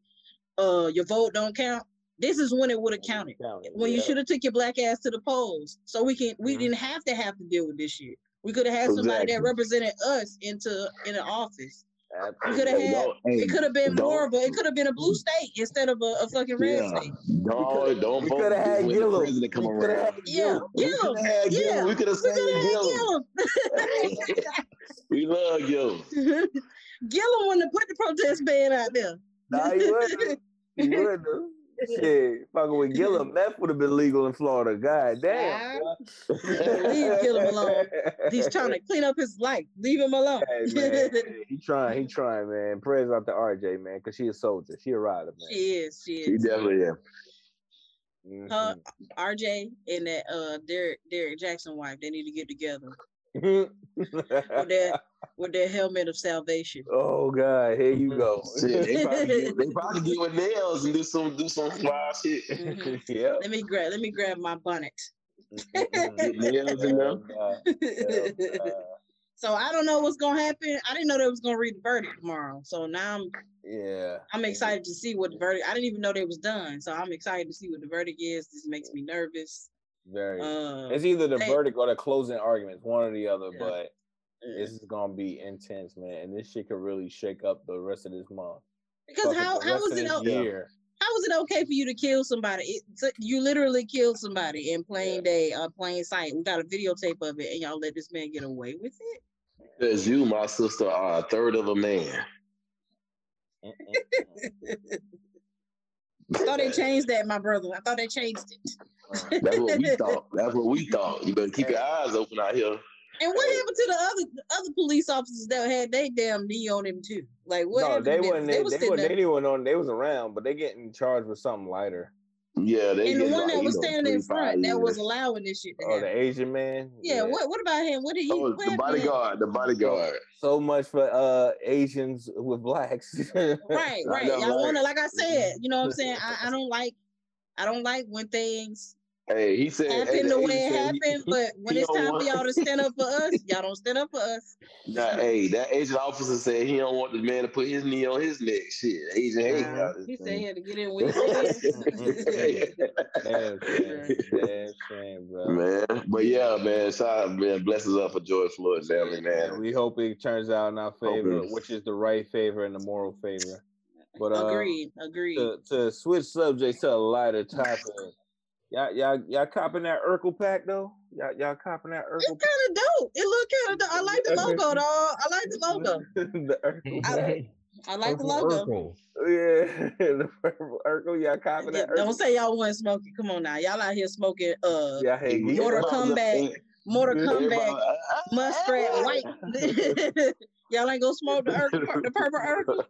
S4: uh your vote don't count. This is when it would have counted when you should have took your black ass to the polls so we can we
S2: Mhm.
S4: didn't have to have to deal with this shit we could have had somebody that represented us into in an office It could have had.
S3: Hey,
S4: It could have been
S3: don't-
S4: more, but it could have been a blue state instead of a, a fucking red
S3: Yeah.
S4: state.
S3: Don't don't
S2: we coulda had
S3: this when
S2: Gillum.
S3: president come
S2: We coulda
S3: around.
S2: had
S4: Yeah,
S2: Gillum.
S3: We could have had
S4: Yeah,
S3: Gillum. We could have saved Gillum.
S4: had Gillum.
S3: we love Gillum.
S4: Gillum wouldn't put the protest ban out there.
S2: Nah, he would. He would. Though. Shit, fucking with Gillum, meth would have been legal in Florida. God damn.
S4: Leave Gillum alone. He's trying to clean up his life. Leave him alone.
S2: Hey, man, he trying, he trying, man. Prayers out to RJ, man, because she a soldier. She a rider, man.
S4: she is. She
S3: He
S4: is.
S3: definitely is.
S4: Her,
S2: Mhm.
S4: RJ and that uh Derek Derek Jackson wife, they need to get together
S2: Mm-hmm.
S4: With their with their helmet of salvation.
S2: oh God, here you go.
S3: Shit, they probably get, they probably get with nails and do some do some wild shit.
S4: Mhm.
S2: yep.
S4: Let me grab let me grab my bonnet.
S3: Get nails in them.
S4: so I don't know what's gonna happen. I didn't know they was gonna read the verdict tomorrow. So now I'm
S2: Yeah.
S4: I'm excited to see what the verdict. I didn't even know they was done. So I'm excited to see what the verdict is. This makes me nervous.
S2: Very.
S4: Uh,
S2: it's either the
S4: they-
S2: verdict or the closing arguments, one or the other.
S4: Yeah.
S2: But
S4: uh,
S2: this is gonna be intense, man. And this shit could really shake up the rest of this month.
S4: because how
S2: the
S4: how was it
S2: this
S4: o-
S2: year.
S4: how was it okay for you to kill somebody? It, so you literally killed somebody in plain day, uh, plain sight. We got a videotape of it, and y'all let this man get away with it.
S3: Because you, my sister, are a third of a man.
S4: I thought they changed that, my brother. I thought they changed it.
S3: That's what we thought. That's what we thought. You better keep your eyes open out here.
S4: And what happened to the other the other police officers that had they damn knee on him too? Like what?
S2: no, they
S4: to them?
S2: wasn't. They,
S4: was
S2: they,
S4: sitting
S2: wasn't.
S4: there.
S2: They wasn't on. They was around, but they getting charged with something lighter.
S3: Yeah, they
S4: And the one
S3: like,
S4: that was
S3: you know,
S4: standing in front
S3: five
S4: that was allowing this shit to
S2: Oh,
S4: happen.
S2: the Asian man.
S4: yeah, what what about him? What did he?
S3: Oh, the
S4: happened to him?
S3: bodyguard, the bodyguard.
S2: So much for uh Asians with blacks.
S4: Right, right.
S3: know,
S4: Y'all
S3: right?
S4: wanna like I said, you know what I'm saying? I, I don't like I don't like when things
S3: Hey, he said. hey,
S4: happen the way it
S3: said he-
S4: happened, but when it's
S3: don't
S4: time for y'all to stand up for us, y'all don't stand up for us.
S3: Nah, hey, that agent officer said he don't want the man to put his knee on his neck. Shit, Asian hate
S4: Uh,
S3: y'all.
S4: he said he had to get in with his
S2: Damn shame. Bro.
S3: man. But yeah, man, shout out, man, blessings up for George Floyd family, man.
S2: We hope it turns out in our favor,
S3: it-
S2: which is the right favor and the moral favor. But uh,
S4: agreed, agreed.
S2: to, to switch subjects to a lighter topic, y'all y'all y'all copping that Urkel pack though? Y'all y'all copping that Urkel?
S4: It's kind of dope. It look kind of dope. I like the logo, dog. I like the logo.
S2: the Urkel.
S4: I, I like the logo.
S1: Urkel.
S2: Yeah, the purple Urkel. Y'all copping
S4: Yeah,
S2: that Urkel?
S4: Don't say y'all want smoking. Come on now, y'all out here smoking. Uh,
S2: Yeah, hey,
S3: Hey,
S2: you
S4: Mortal
S3: everybody-
S4: Kombat.
S3: hey,
S4: Mortal Kombat, muskrat white. y'all ain't gonna smoke the, Urkel, the purple Urkel.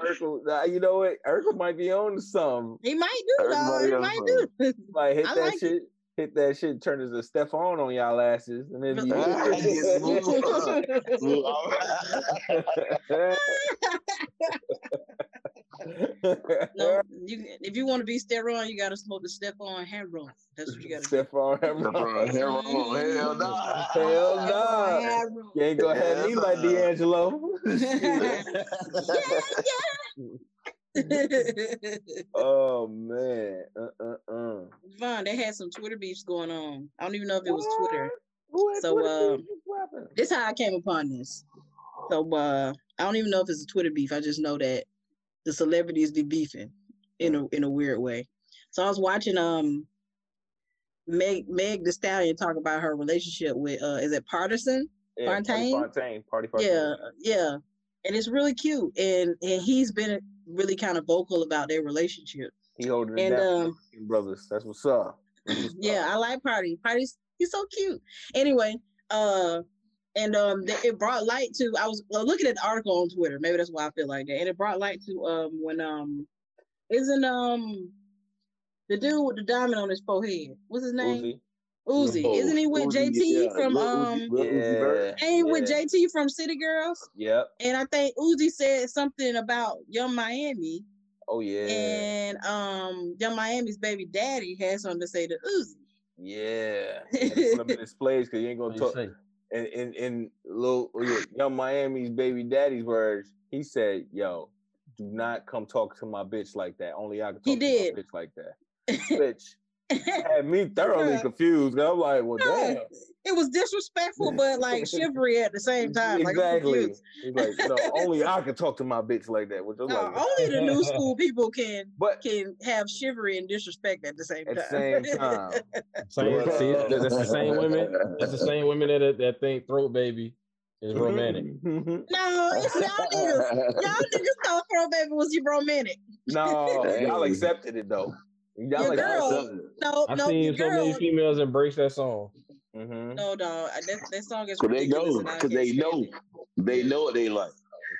S2: Urkel. Nah, you know what? Urkel might be on some.
S4: He might do, dog. He might
S3: else
S4: do.
S2: Like hit
S4: I
S2: that
S4: like it.
S2: shit. Hit that shit. Turn as a Stefan on y'all asses, and then you.
S3: Smooth.
S4: no, you, if you want to be sterile, you gotta smoke the step on heroin. That's what you gotta do.
S2: Stefan.
S3: Hell no, hell no.
S2: Nah. You ain't gonna have me like
S3: Hell nah.
S2: D'Angelo. oh man. Uh uh uh.
S4: Vaughn, they had some Twitter beefs going on. I don't even know if it was Twitter. So,
S2: Twitter
S4: uh,
S2: beef? What happened?
S4: This how I came upon this. So uh I don't even know if it's a Twitter beef. I just know that the celebrities be beefing in a in a weird way. So I was watching um Meg Meg the Stallion talk about her relationship with uh is it Pardison?
S2: Yeah, Pardi
S4: Fontaine?
S2: Fontaine. Pardi Fontaine.
S4: Yeah, yeah. And it's really cute. And and he's been really kind of vocal about their relationship.
S2: He holding it
S4: And
S2: down.
S4: um
S2: brothers. That's what's up. That's what's
S4: yeah,
S2: up.
S4: I like Pardi. Pardi's he's so cute. Anyway, uh, and um, th- it brought light to. I was uh, looking at the article on Twitter. Maybe that's why I feel like that. And it brought light to um when um, isn't um, the dude with the diamond on his forehead. What's his name?
S2: Uzi.
S4: Uzi.
S3: Oh,
S4: Isn't he with
S3: Uzi,
S4: JT
S3: yeah,
S4: from
S3: Uzi-
S4: um?
S3: Lil
S2: Yeah.
S4: Ain't he with. JT from City Girls?
S2: Yep.
S4: And I think Uzi said something about Young Miami,
S2: Oh yeah.
S4: and um, Young Miami's baby daddy had something to say to Uzi.
S2: Yeah. He had to Put them because you ain't gonna talk. In in in little young Miami's baby daddy's words, he said, "Yo, do not come talk to my bitch like that. Only I can talk
S4: He
S2: to
S4: did.
S2: my bitch like that." bitch had me thoroughly confused. I'm like, well, damn.
S4: It was disrespectful, but like chivalry at the same time. Like,
S2: exactly.
S4: confused.
S2: Like, no, only I can talk to my bitch like that. Which
S4: No,
S2: like,
S4: only the new school people can
S2: but
S4: can have chivalry and disrespect at the same
S2: at
S4: time.
S2: same time,
S1: Same,
S2: Yeah.
S1: see, that- that's the same women. That's the same women that that think throat baby is romantic.
S2: Mm-hmm.
S4: no, it's y'all niggas. Y'all niggas thought throw baby was you romantic.
S2: no, y'all accepted it though. Y'all
S4: Your
S2: accepted
S4: girl-
S2: it.
S4: No,
S1: I've
S4: no,
S1: seen
S4: your
S1: so many females embrace that song.
S2: Mhm.
S4: No, dog. I- That, that song is
S3: Cause they
S4: ridiculous.
S3: know, cause they know, they know what they like.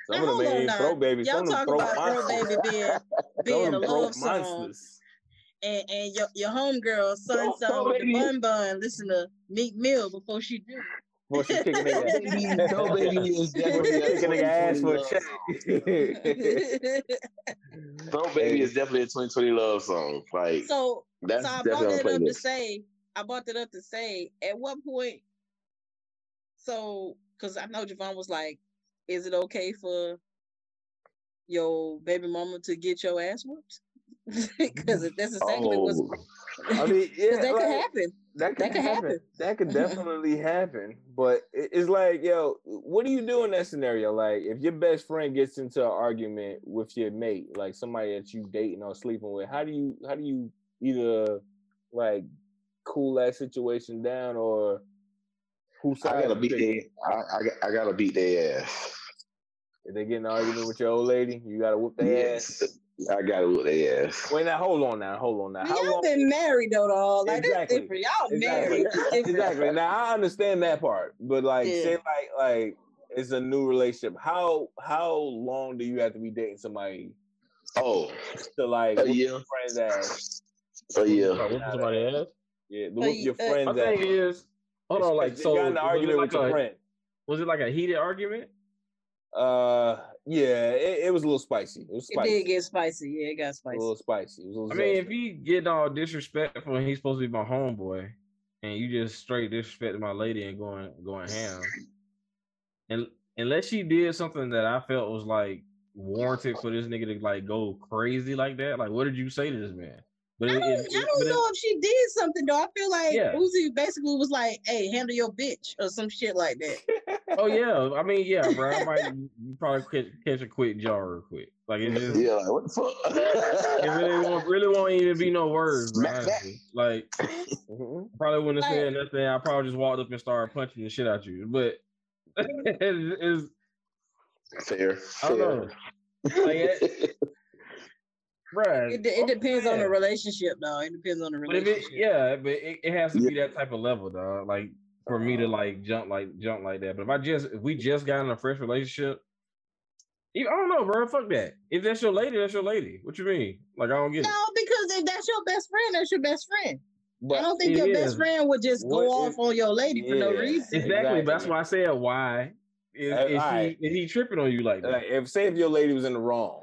S2: Some
S4: Now,
S2: of them
S4: hold on
S2: ain't
S4: now.
S2: throw baby.
S4: Y'all
S2: Some of
S4: talk about throw baby being being a love song,
S2: monsters.
S4: and and your your homegirl son
S3: Throw-
S4: son with the
S3: baby.
S4: bun bun listen to Meek Mill before she do.
S2: Before she kicking their ass.
S3: Baby, Throw Baby is definitely
S2: she
S3: a
S2: kicking their ass
S3: 2020
S2: for a
S3: love
S2: check.
S3: song. Throw Baby is definitely a 2020 love song. Like
S4: so
S3: that's
S4: so I brought
S3: definitely on
S4: that up to say I brought that up to say at what point. So because I know Javon was like, "Is it okay for your baby mama to get your ass whooped?" Because that's exactly what's
S3: Oh,
S2: I mean, yeah,
S4: that
S2: like,
S4: could happen.
S2: That could,
S4: That could
S2: happen.
S4: happen.
S2: That could definitely happen. But it's like, yo, what do you do in that scenario? Like, if your best friend gets into an argument with your mate, like somebody that you dating or sleeping with, how do you how do you either like cool that situation down or who
S3: I gotta beat their, I, I, got- I gotta beat their ass.
S2: If they get in an argument with your old lady, you gotta whoop their ass.
S3: I gotta whoop their ass.
S2: Wait, now hold on now, hold on now. How
S4: y'all
S2: long?
S4: been married though, dog. Like
S2: Exactly.
S4: that's different. Y'all
S2: Exactly.
S4: married.
S2: Exactly. Now I understand that part, but like,
S4: Yeah.
S2: say like like it's a new relationship. How how long do you have to be dating somebody
S3: Oh,
S2: to like
S3: a
S2: whoop
S3: year,
S2: friend's ass?
S3: a year.
S1: Like, somebody ass.
S2: Yeah, to
S4: But
S2: your
S4: you- uh,
S2: friend's
S1: My thing is, hold on, like
S2: If you
S1: so.
S2: got in an argument
S1: like
S2: with your
S1: a-
S2: friend.
S1: Was it like a heated argument?
S2: Uh, yeah, it, it was a little spicy. It was
S4: It did get spicy. Yeah, it got spicy.
S2: a little spicy. It was a little
S1: I mean, if he getting all disrespectful and he's supposed to be my homeboy, and you just straight disrespecting my lady and going going ham, and unless she did something that I felt was like warranted for this nigga to like go crazy like that, like what did you say to this man? But
S4: I don't,
S1: it-
S4: I don't
S1: but it-
S4: know if she did something though. I feel like
S1: Yeah.
S4: Uzi basically was like, "Hey, handle your bitch" or some shit like that.
S1: Oh yeah, I mean yeah, bro. I might you probably catch, catch a quick jaw real quick. Like it just
S3: Yeah, like what the fuck?
S1: it really won't really won't even be no words, bro.
S3: Smack that.
S1: honestly. Like
S2: Mhm.
S1: probably wouldn't have
S4: Like-
S1: said nothing. I probably just walked up and started punching the shit out you. But it's,
S3: fair,
S1: I don't
S3: fair.
S1: know. Like, it- bruh.
S4: It, de- it
S1: I'm
S4: depends on the relationship, though. It depends on the
S1: But if
S4: relationship.
S1: it, yeah, but it, it has to be that type of level, dog. Like for me to uh-huh. like jump like jump like that. But if I just if we just got in a fresh relationship, I don't know, bro. Fuck that. If that's your lady, that's your lady. What you mean? Like I don't get it.
S4: No, because if that's your best friend, that's your best friend. I don't think your
S1: is.
S4: best friend would just go
S2: What
S4: off on your lady for no reason.
S1: Exactly. But that's why I said why. Is, is,
S2: alright.
S1: he, is he tripping on you like that?
S2: like, if say if your lady was in the wrong,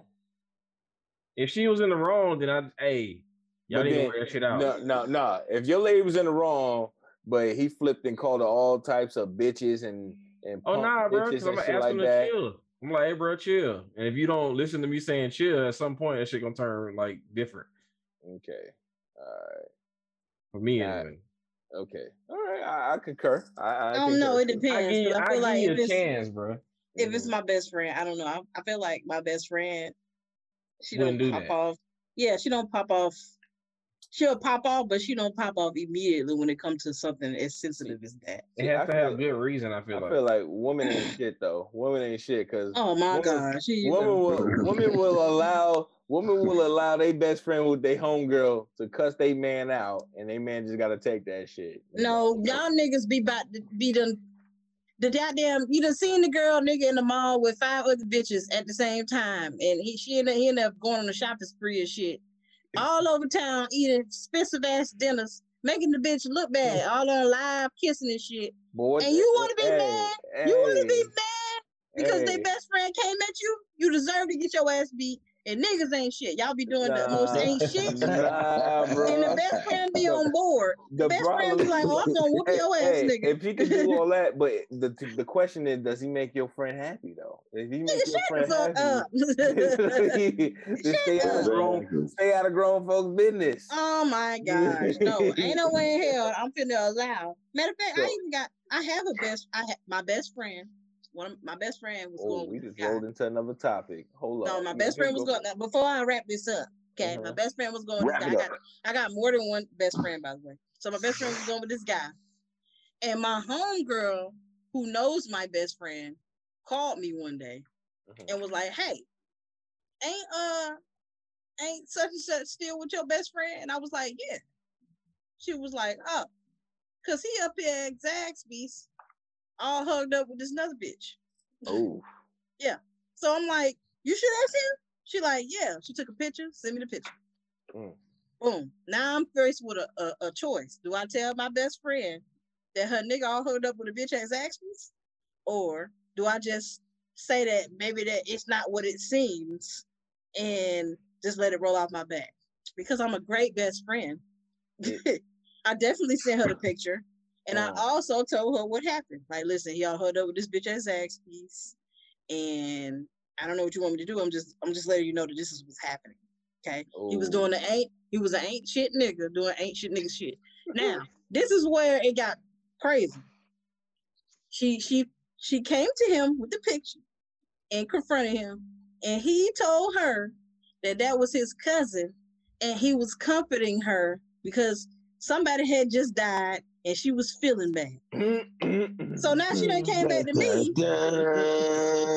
S1: if she was in the wrong, then I hey, y'all
S2: But
S1: need to
S2: then-
S1: work that shit out.
S2: no, no, no. If your lady was in the wrong, but he flipped and called her all types of bitches and and
S1: Oh
S2: punk
S1: nah, bro.
S2: bitches
S1: Because I'm gonna
S2: shit
S1: ask
S2: like
S1: him
S2: that.
S1: to chill. I'm like, hey, bro, chill. And if you don't listen to me saying chill, at some point that shit gonna turn like different
S2: Okay, all right,
S1: for me.
S2: Nah,
S1: anyway.
S2: okay, all right. I, I concur. I, I,
S4: I don't know. It
S2: too.
S1: I
S4: depends.
S1: give you,
S4: 'cause I
S1: I
S4: feel
S1: give
S4: like
S1: you
S4: if
S1: a
S4: it's,
S1: chance, bro.
S4: if it's
S2: Mhm.
S4: my best friend, I don't know. I, I feel like my best friend, she
S1: Wouldn't
S4: don't
S1: do
S4: pop
S1: that.
S4: off. Yeah, she don't pop off. She'll pop off, but she don't pop off immediately when it comes to something as sensitive as that.
S1: It has
S2: I
S1: to have
S2: feel-
S1: good reason. I feel like.
S2: I
S1: like.
S2: feel like women ain't shit though. Women ain't shit because
S4: Oh my
S2: Woman-
S4: god, she
S2: woman
S4: know.
S2: will woman will allow woman will allow their best friend with their homegirl to cuss their man out, and they man just gotta take that shit.
S4: No, y'all niggas be about to be done. The goddamn, you done seen the girl nigga in the mall with five other bitches at the same time, and he she ended, he ended up going on a shopping spree and shit, all over town eating expensive ass dinners, making the bitch look bad, all on live kissing and shit.
S2: Boy,
S4: And you wanna be
S2: hey,
S4: mad? You want to be mad because
S2: hey.
S4: their best friend came at you? You deserve to get your ass beat, and niggas ain't shit. Y'all be doing the most ain't shit.
S2: Nah, bro.
S4: And the best friend be on board. The, best friend be like, oh, I'm gonna whoop
S2: Hey,
S4: your ass,
S2: hey,
S4: nigga.
S2: If he can do all that, but the the question is, does he make your friend happy though? If he
S4: Nigga,
S2: make your
S4: shut
S2: friend
S4: the fuck
S2: happy,
S4: up.
S2: stay out of grown, stay out of grown folks' business.
S4: oh my gosh. No, ain't no way in hell I'm finna allow. Matter of fact, I even got I have a best I have my best friend. One of my best friend was
S2: Oh,
S4: going
S2: we just rolled into another topic. Hold on.
S4: No, my best friend was going now, before I wrap this up. Okay, my
S2: Uh-huh.
S4: best friend was going with
S3: Wrap
S4: this
S3: it
S4: guy. I got I got more than one best friend, by the way. So my best friend was going with this guy. And my homegirl, who knows my best friend, called me one day
S2: Mhm.
S4: and was like, Hey, ain't uh ain't such and such still with your best friend? And I was like, Yeah. She was like, Oh, cause he up here at Zaxby's all hugged up with this another bitch.
S2: Oh, yeah.
S4: So I'm like, you should ask him? She like, yeah. She took a picture, send me the picture.
S2: Mm.
S4: Boom. Now I'm faced with a, a, a choice. Do I tell my best friend that her nigga all hugged up with a bitch at Zaxby's? Or do I just say that maybe that it's not what it seems and just let it roll off my back? Because I'm a great best friend. I definitely sent her the picture. And I also told her what happened. Like, listen, he all hooked up with this bitch at piece, and I don't know what you want me to do. I'm just I'm just letting you know that this is what's happening. Okay. He was
S2: Oh.
S4: doing the oh. ain't he was an ain't shit nigga doing ain't shit nigga shit. Now, this is where it got crazy. She she she came to him with the picture and confronted him, and he told her that that was his cousin, and he was comforting her because somebody had just died and she was feeling bad. So now she done came back to me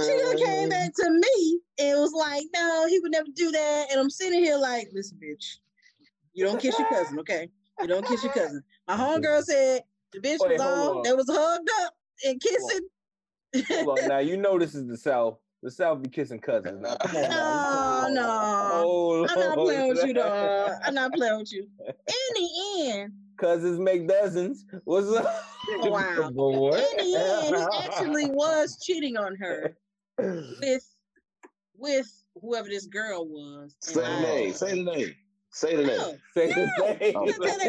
S4: she done came back to me and was like, no, he would never do that. And I'm sitting here like, listen, bitch, you don't kiss your cousin, okay? You don't kiss your cousin. My homegirl said the bitch
S2: Wait,
S4: was
S2: hold
S4: all
S2: on.
S4: they was hugged up and kissing.
S2: Hold on, now you know this is the South. The South be kissing cousins. Now, come on. now.
S4: No, no. I'm not playing with you, dog. I'm not playing with you. In the end,
S2: Cousins make dozens. What's up?
S4: oh, wow.
S1: But what?
S4: In the end, he actually was cheating on her with with whoever this girl was.
S3: Say the name. Say the name. Say the name.
S4: No,
S2: Say the name.
S3: Oh.
S4: you tell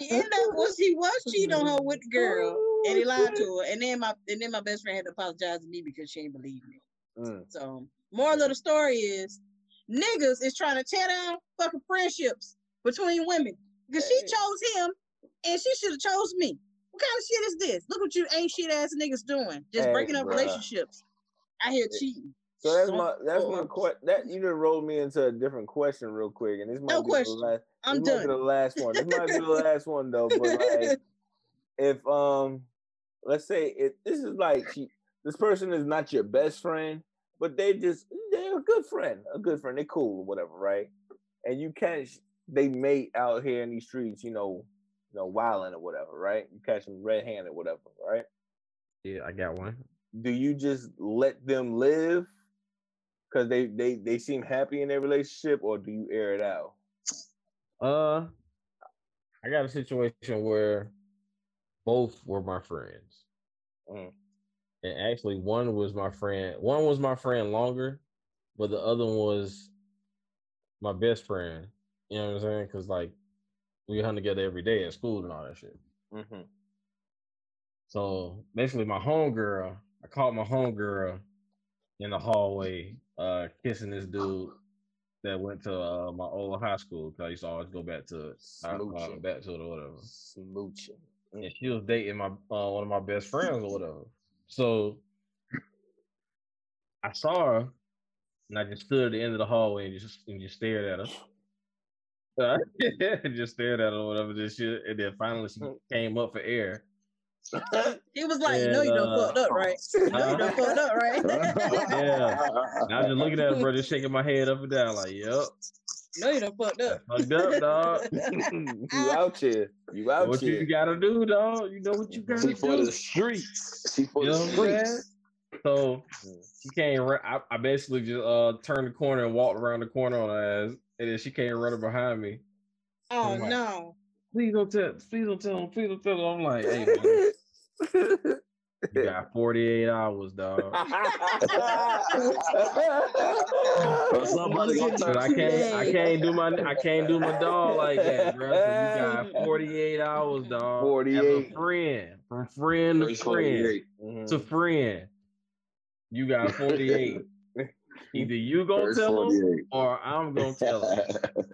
S4: he ended up was he was cheating on her with the girl and he lied to her. And then my and then my best friend had to apologize to me because she didn't believe me.
S2: Mm.
S4: So moral of the story is niggas is trying to tear down fucking friendships between women. Because she chose him and she should have chose me. What kind of shit is this? Look what you ain't shit ass niggas doing. Just
S2: Hey,
S4: breaking up
S2: bruh.
S4: relationships. I hear cheating.
S2: So that's my that's my question. That you just rolled me into a different question real quick, and this might
S4: No
S2: be
S4: question.
S2: the last.
S4: I'm
S2: this might be the last one. This might be the last one though. But like, if um, let's say it, this is like she, this person is not your best friend, but they just they're a good friend, a good friend. They cool or whatever, right? And you catch they mate out here in these streets, you know, you know, wilding or whatever, right? You catch them red handed, whatever, right?
S1: Yeah, I got one.
S2: do you just let them live because they they they seem happy in their relationship or do you air it out
S1: Uh, I got a situation where both were my friends,
S2: Mm.
S1: and actually one was my friend. One was my friend longer, but the other one was my best friend. You know what I'm saying? Because like we hung together every day at school and all that shit.
S2: mm-hmm.
S1: So basically, my homegirl, I caught my homegirl in the hallway, uh, kissing this dude that went to uh, my old high school. Cause I used to always go back to it, uh, back to it or whatever.
S2: smooching Mm.
S1: And she was dating my uh, one of my best friends or whatever. So I saw her, and I just stood at the end of the hallway and just and just stared at her. Uh, just stared at her or whatever this shit, and then finally she came up for air.
S4: He was like, you know you done
S1: And, uh,
S4: fucked up, right? You know you done fucked up, right?
S1: Yeah. And I was just looking at her, bro, just shaking my head up and down, like, yep,
S4: No, you don't done fucked up.
S1: fucked up, dog.
S2: you out here you out
S1: what
S2: here What
S1: you gotta do, dog? You know what you gotta
S3: She for
S1: do.
S3: the streets. She for
S1: You
S3: the
S1: know what I'm saying?
S3: streets.
S1: So
S2: Mm.
S1: she came. ra- I, I basically just uh turned the corner and walked around the corner on her ass, and then she came running behind me.
S4: Oh
S1: like,
S4: no.
S1: Please don't tell. Please don't tell him. Please don't tell him. I'm like, hey, man, You got 48 hours, dog.
S3: Or somebody gonna
S1: I can't, I can't do my, I can't do my dog like that, bro. So you got 48 hours, dog. As
S2: 48.
S1: a friend, from friend to friend
S3: 48.
S2: Mhm.
S1: to friend. You got 48. Either you gonna tell them
S3: 48.
S1: or I'm gonna tell them.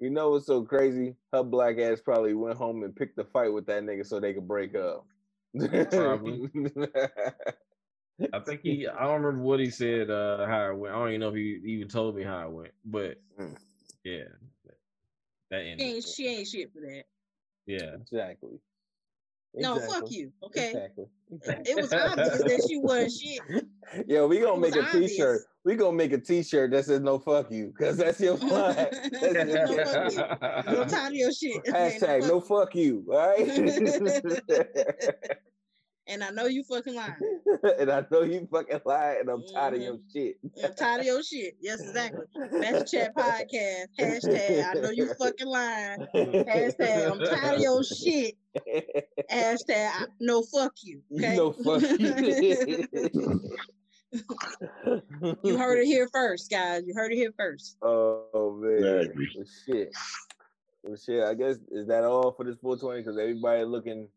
S2: You know what's so crazy? Her black ass probably went home and picked a fight with that nigga so they could break up.
S1: Probably. I think he, I don't remember what he said, uh, how it went. I don't even know if he even told me how it went, but
S2: Mm.
S1: yeah, that
S4: She ain't, she ain't shit for that.
S1: Yeah,
S2: exactly.
S4: No, fuck you. Okay.
S2: Exactly.
S4: It was obvious that she wasn't shit.
S2: Yo, we gonna make a
S4: was
S2: t-shirt. We gonna make a t-shirt that says no fuck you, cause that's your line. That's
S4: No fuck you. I'm tired of your shit.
S2: Hashtag no fuck you, all right?
S4: And I know you fucking lying.
S2: and I know you fucking lying, and I'm tired of your
S4: Mm-hmm.
S2: shit.
S4: I'm tired of your shit. Yes, exactly. Match Chat Podcast. Hashtag I know you fucking lying. Hashtag I'm tired of your shit. Hashtag I, no fuck you. Okay.
S2: No fuck you.
S4: you heard it here first, guys. You heard it here first.
S2: Oh man,
S3: Exactly.
S2: well, shit. Well, shit. I guess is that all for this 420? Because everybody looking.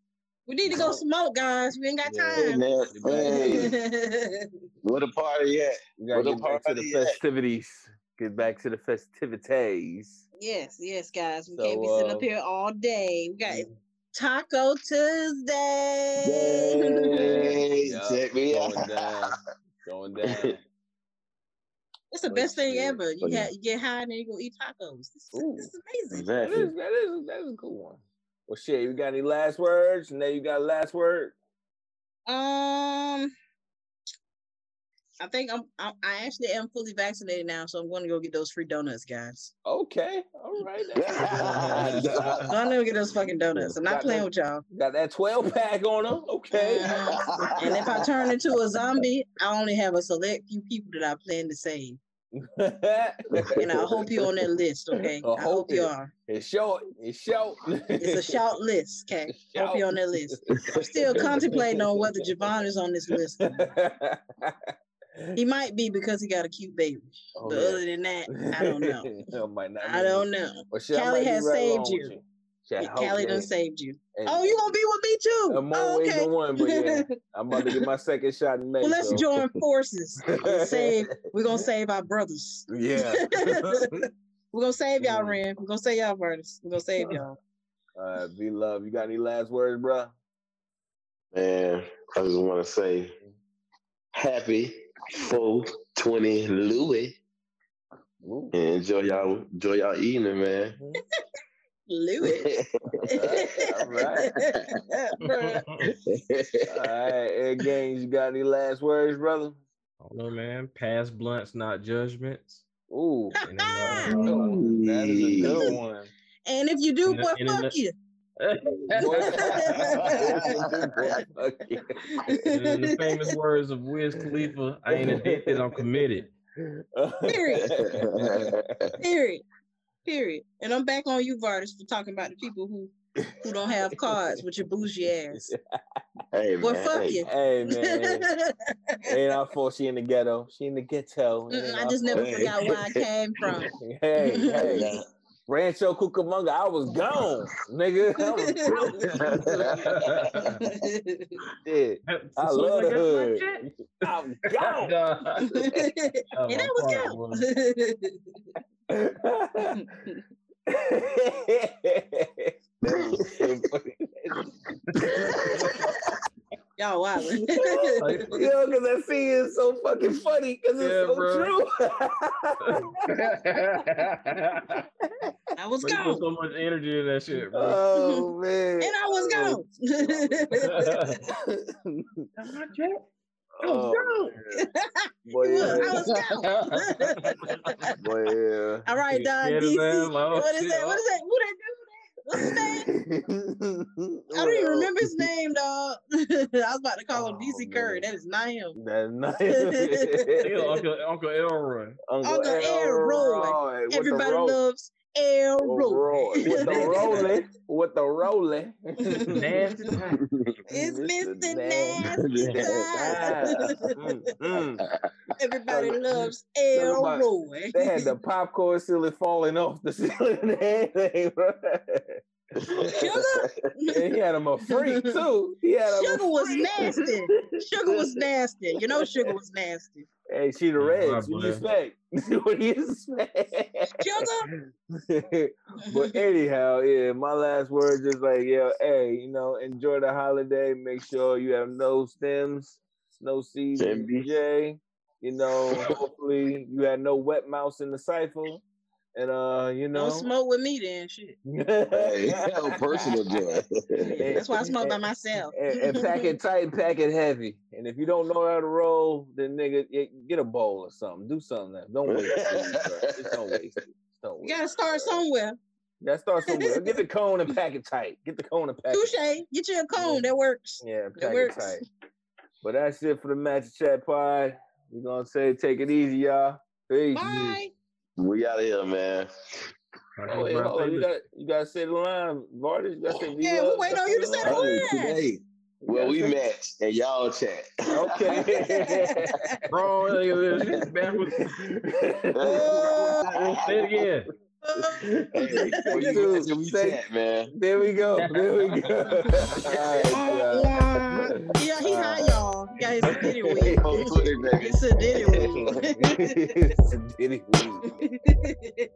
S4: We need to go smoke, guys. We ain't got time.
S3: man, hey,
S4: yes,
S3: where the party at?
S2: We gotta
S3: Where
S2: get
S3: the
S2: back to the
S3: party at?
S2: festivities. Get back to the festivities.
S4: yes, yes, guys. We
S2: So,
S4: can't be sitting up
S2: um,
S4: here all day. We got Taco Tuesday.
S3: Hey, check me out.
S2: Going down. Going down.
S4: It's the
S2: Oh,
S4: best thing ever. You
S3: Funny.
S4: get you get high and then you go eat tacos. This, is-
S2: Ooh.
S4: this is amazing.
S3: Exactly.
S2: is, that is that is a cool one. Well, shit. You got any last words? Now you got a last word.
S4: Um, I think I'm, I'm I actually am fully vaccinated now, so I'm going to go get those free donuts, guys.
S2: Okay. All right.
S4: I'm going to get those fucking donuts. I'm not
S2: Got
S4: playing
S2: that-
S4: with y'all.
S2: got that 12 pack on them. Okay.
S4: Mhm. And if I turn into a zombie, I only have a select few people that I plan to save. And I hope you're on that list, okay?
S2: I oh,
S4: I hope
S2: hope
S4: you are.
S2: It's short. It's short.
S4: It's a short list, okay? Hope you're on that list. I'm still contemplating on whether Javon is on this list. He might be because he got a cute baby.
S2: Oh,
S4: but
S2: yeah.
S4: other than that, I don't know.
S2: That might not
S4: I don't know.
S2: Shit,
S4: Callie has
S2: right
S4: saved
S2: along
S4: you.
S2: With
S4: Yeah, Callie done saved you.
S2: And
S4: Oh, you gonna be with me too?
S2: I'm
S4: Oh, okay.
S2: the one, but yeah, I'm about to get my second shot in May.
S4: well, let's
S2: so.
S4: join forces. and save. We're gonna save our brothers.
S2: Yeah.
S4: We're gonna save y'all,
S2: Mm.
S4: Ren. We're gonna save y'all, brothers. We're gonna save y'all.
S2: All right, be love. You got any last words, bro?
S3: Man, I just want to say happy 420 Louis.
S2: Ooh.
S3: And enjoy y'all enjoy y'all evening, man.
S4: Louis.
S2: All right. All right, Ed Gaines, you got any last words, brother?
S1: I don't know, man. Pass blunts, not judgments.
S2: Ooh,
S1: And then, uh,
S2: Ooh, that is a good one.
S4: And if you do,
S1: And the-
S4: boy, fuck you.
S1: in the famous words of Wiz Khalifa, I ain't addicted, I'm committed.
S4: Period. Period. Period. And I'm back on you, Vardis, for talking about the people who who don't have cards with your bougie ass.
S3: hey,
S4: Boy,
S3: man.
S4: fuck
S3: hey.
S4: you.
S2: Hey man, ain't our fault. She in the ghetto. She in the ghetto.
S4: I just never forgot where I came from.
S2: Hey, hey, Rancho Cucamonga. I was gone, nigga. I was gone. Yeah, I love
S1: like
S2: the hood. I'm gone.
S1: Nah.
S4: And I was gone.
S2: That was so funny.
S4: Y'all wild.
S1: Like-
S2: Yo, because that scene is so fucking funny because it's
S1: Yeah,
S2: so
S1: bro.
S2: true.
S4: I was
S1: Bro,
S4: gone.
S1: so much energy in that shit, bro.
S2: oh man.
S4: And I was gone.
S1: That's my shit.
S2: Oh, oh man. Boy,
S4: Look, I
S2: yeah.
S4: was gone.
S2: Boy, yeah.
S4: All right,
S1: You
S4: Don
S1: scared of
S4: DC.
S1: that? Like, oh,
S4: what is
S1: shit,
S4: that? What
S1: oh.
S4: is that? Who that dude? What's his name? I don't even remember his name, dog. I was about to call him
S2: Oh,
S4: DC Curry. That is not him.
S2: That's not
S1: him. Uncle, Uncle Elroy.
S4: Uncle Elroy.
S2: with
S4: Everybody loves El Roy.
S2: Roy. With the rolling. With the rolling.
S1: Nasty tight.
S4: It's Mr.
S2: Nasty
S4: Nasty
S2: Tight.
S4: Tight.
S2: Mm, mm.
S4: Everybody loves
S2: tell
S4: El
S2: about-
S4: Roy.
S2: They had the popcorn ceiling falling off the ceiling and everything, bro.
S4: Sugar,
S2: he had him a freak too. He had him
S4: Sugar was nasty. Sugar was nasty. You know, Sugar was nasty.
S2: Hey, she the Reds. What do you expect? what do you expect?
S4: Sugar.
S2: but anyhow, yeah, my last word just like, yeah, hey, you know, enjoy the holiday. Make sure you have no stems, no seeds in
S3: Stems.
S2: J. You know, hopefully you had no wet mouse in the cipher. And uh, you know,
S4: Don't smoke with me then. Shit.
S3: hey, hell, personal joy.
S4: That's why I smoke by myself.
S2: and, and pack it tight and pack it heavy. And if you don't know how to roll, then nigga, get a bowl or something. Do something else. Don't waste it. Just don't waste it. Don't
S4: You gotta start somewhere.
S2: it. Gotta start somewhere. Get the cone and pack it tight. Get the cone and pack it
S4: Touche. Get you a cone. That works.
S2: Yeah,
S4: That
S2: pack it
S4: works.
S2: tight. But that's it for the Match Chat Pod. We're gonna say take it easy, y'all. Peace.
S4: Bye.
S3: We out of here, man.
S2: Oh, wait, hold on. You got you gotta say the line, Vardy. You gotta say
S4: Yeah, we wait on you to say the
S3: Oh,
S4: line.
S3: today. Well, we match and y'all chat.
S2: Okay.
S1: Bro, look at this. Backwards. Say it again.
S3: Hey, well, you
S2: Dude,
S3: we
S2: say-
S3: chat, man.
S2: There we go. There we go. All right, y'all.
S4: yeah, he high, y'all. He got his diddy weed.
S3: Twitter, baby.
S4: It's a diddy weed.
S2: It's a diddy weed.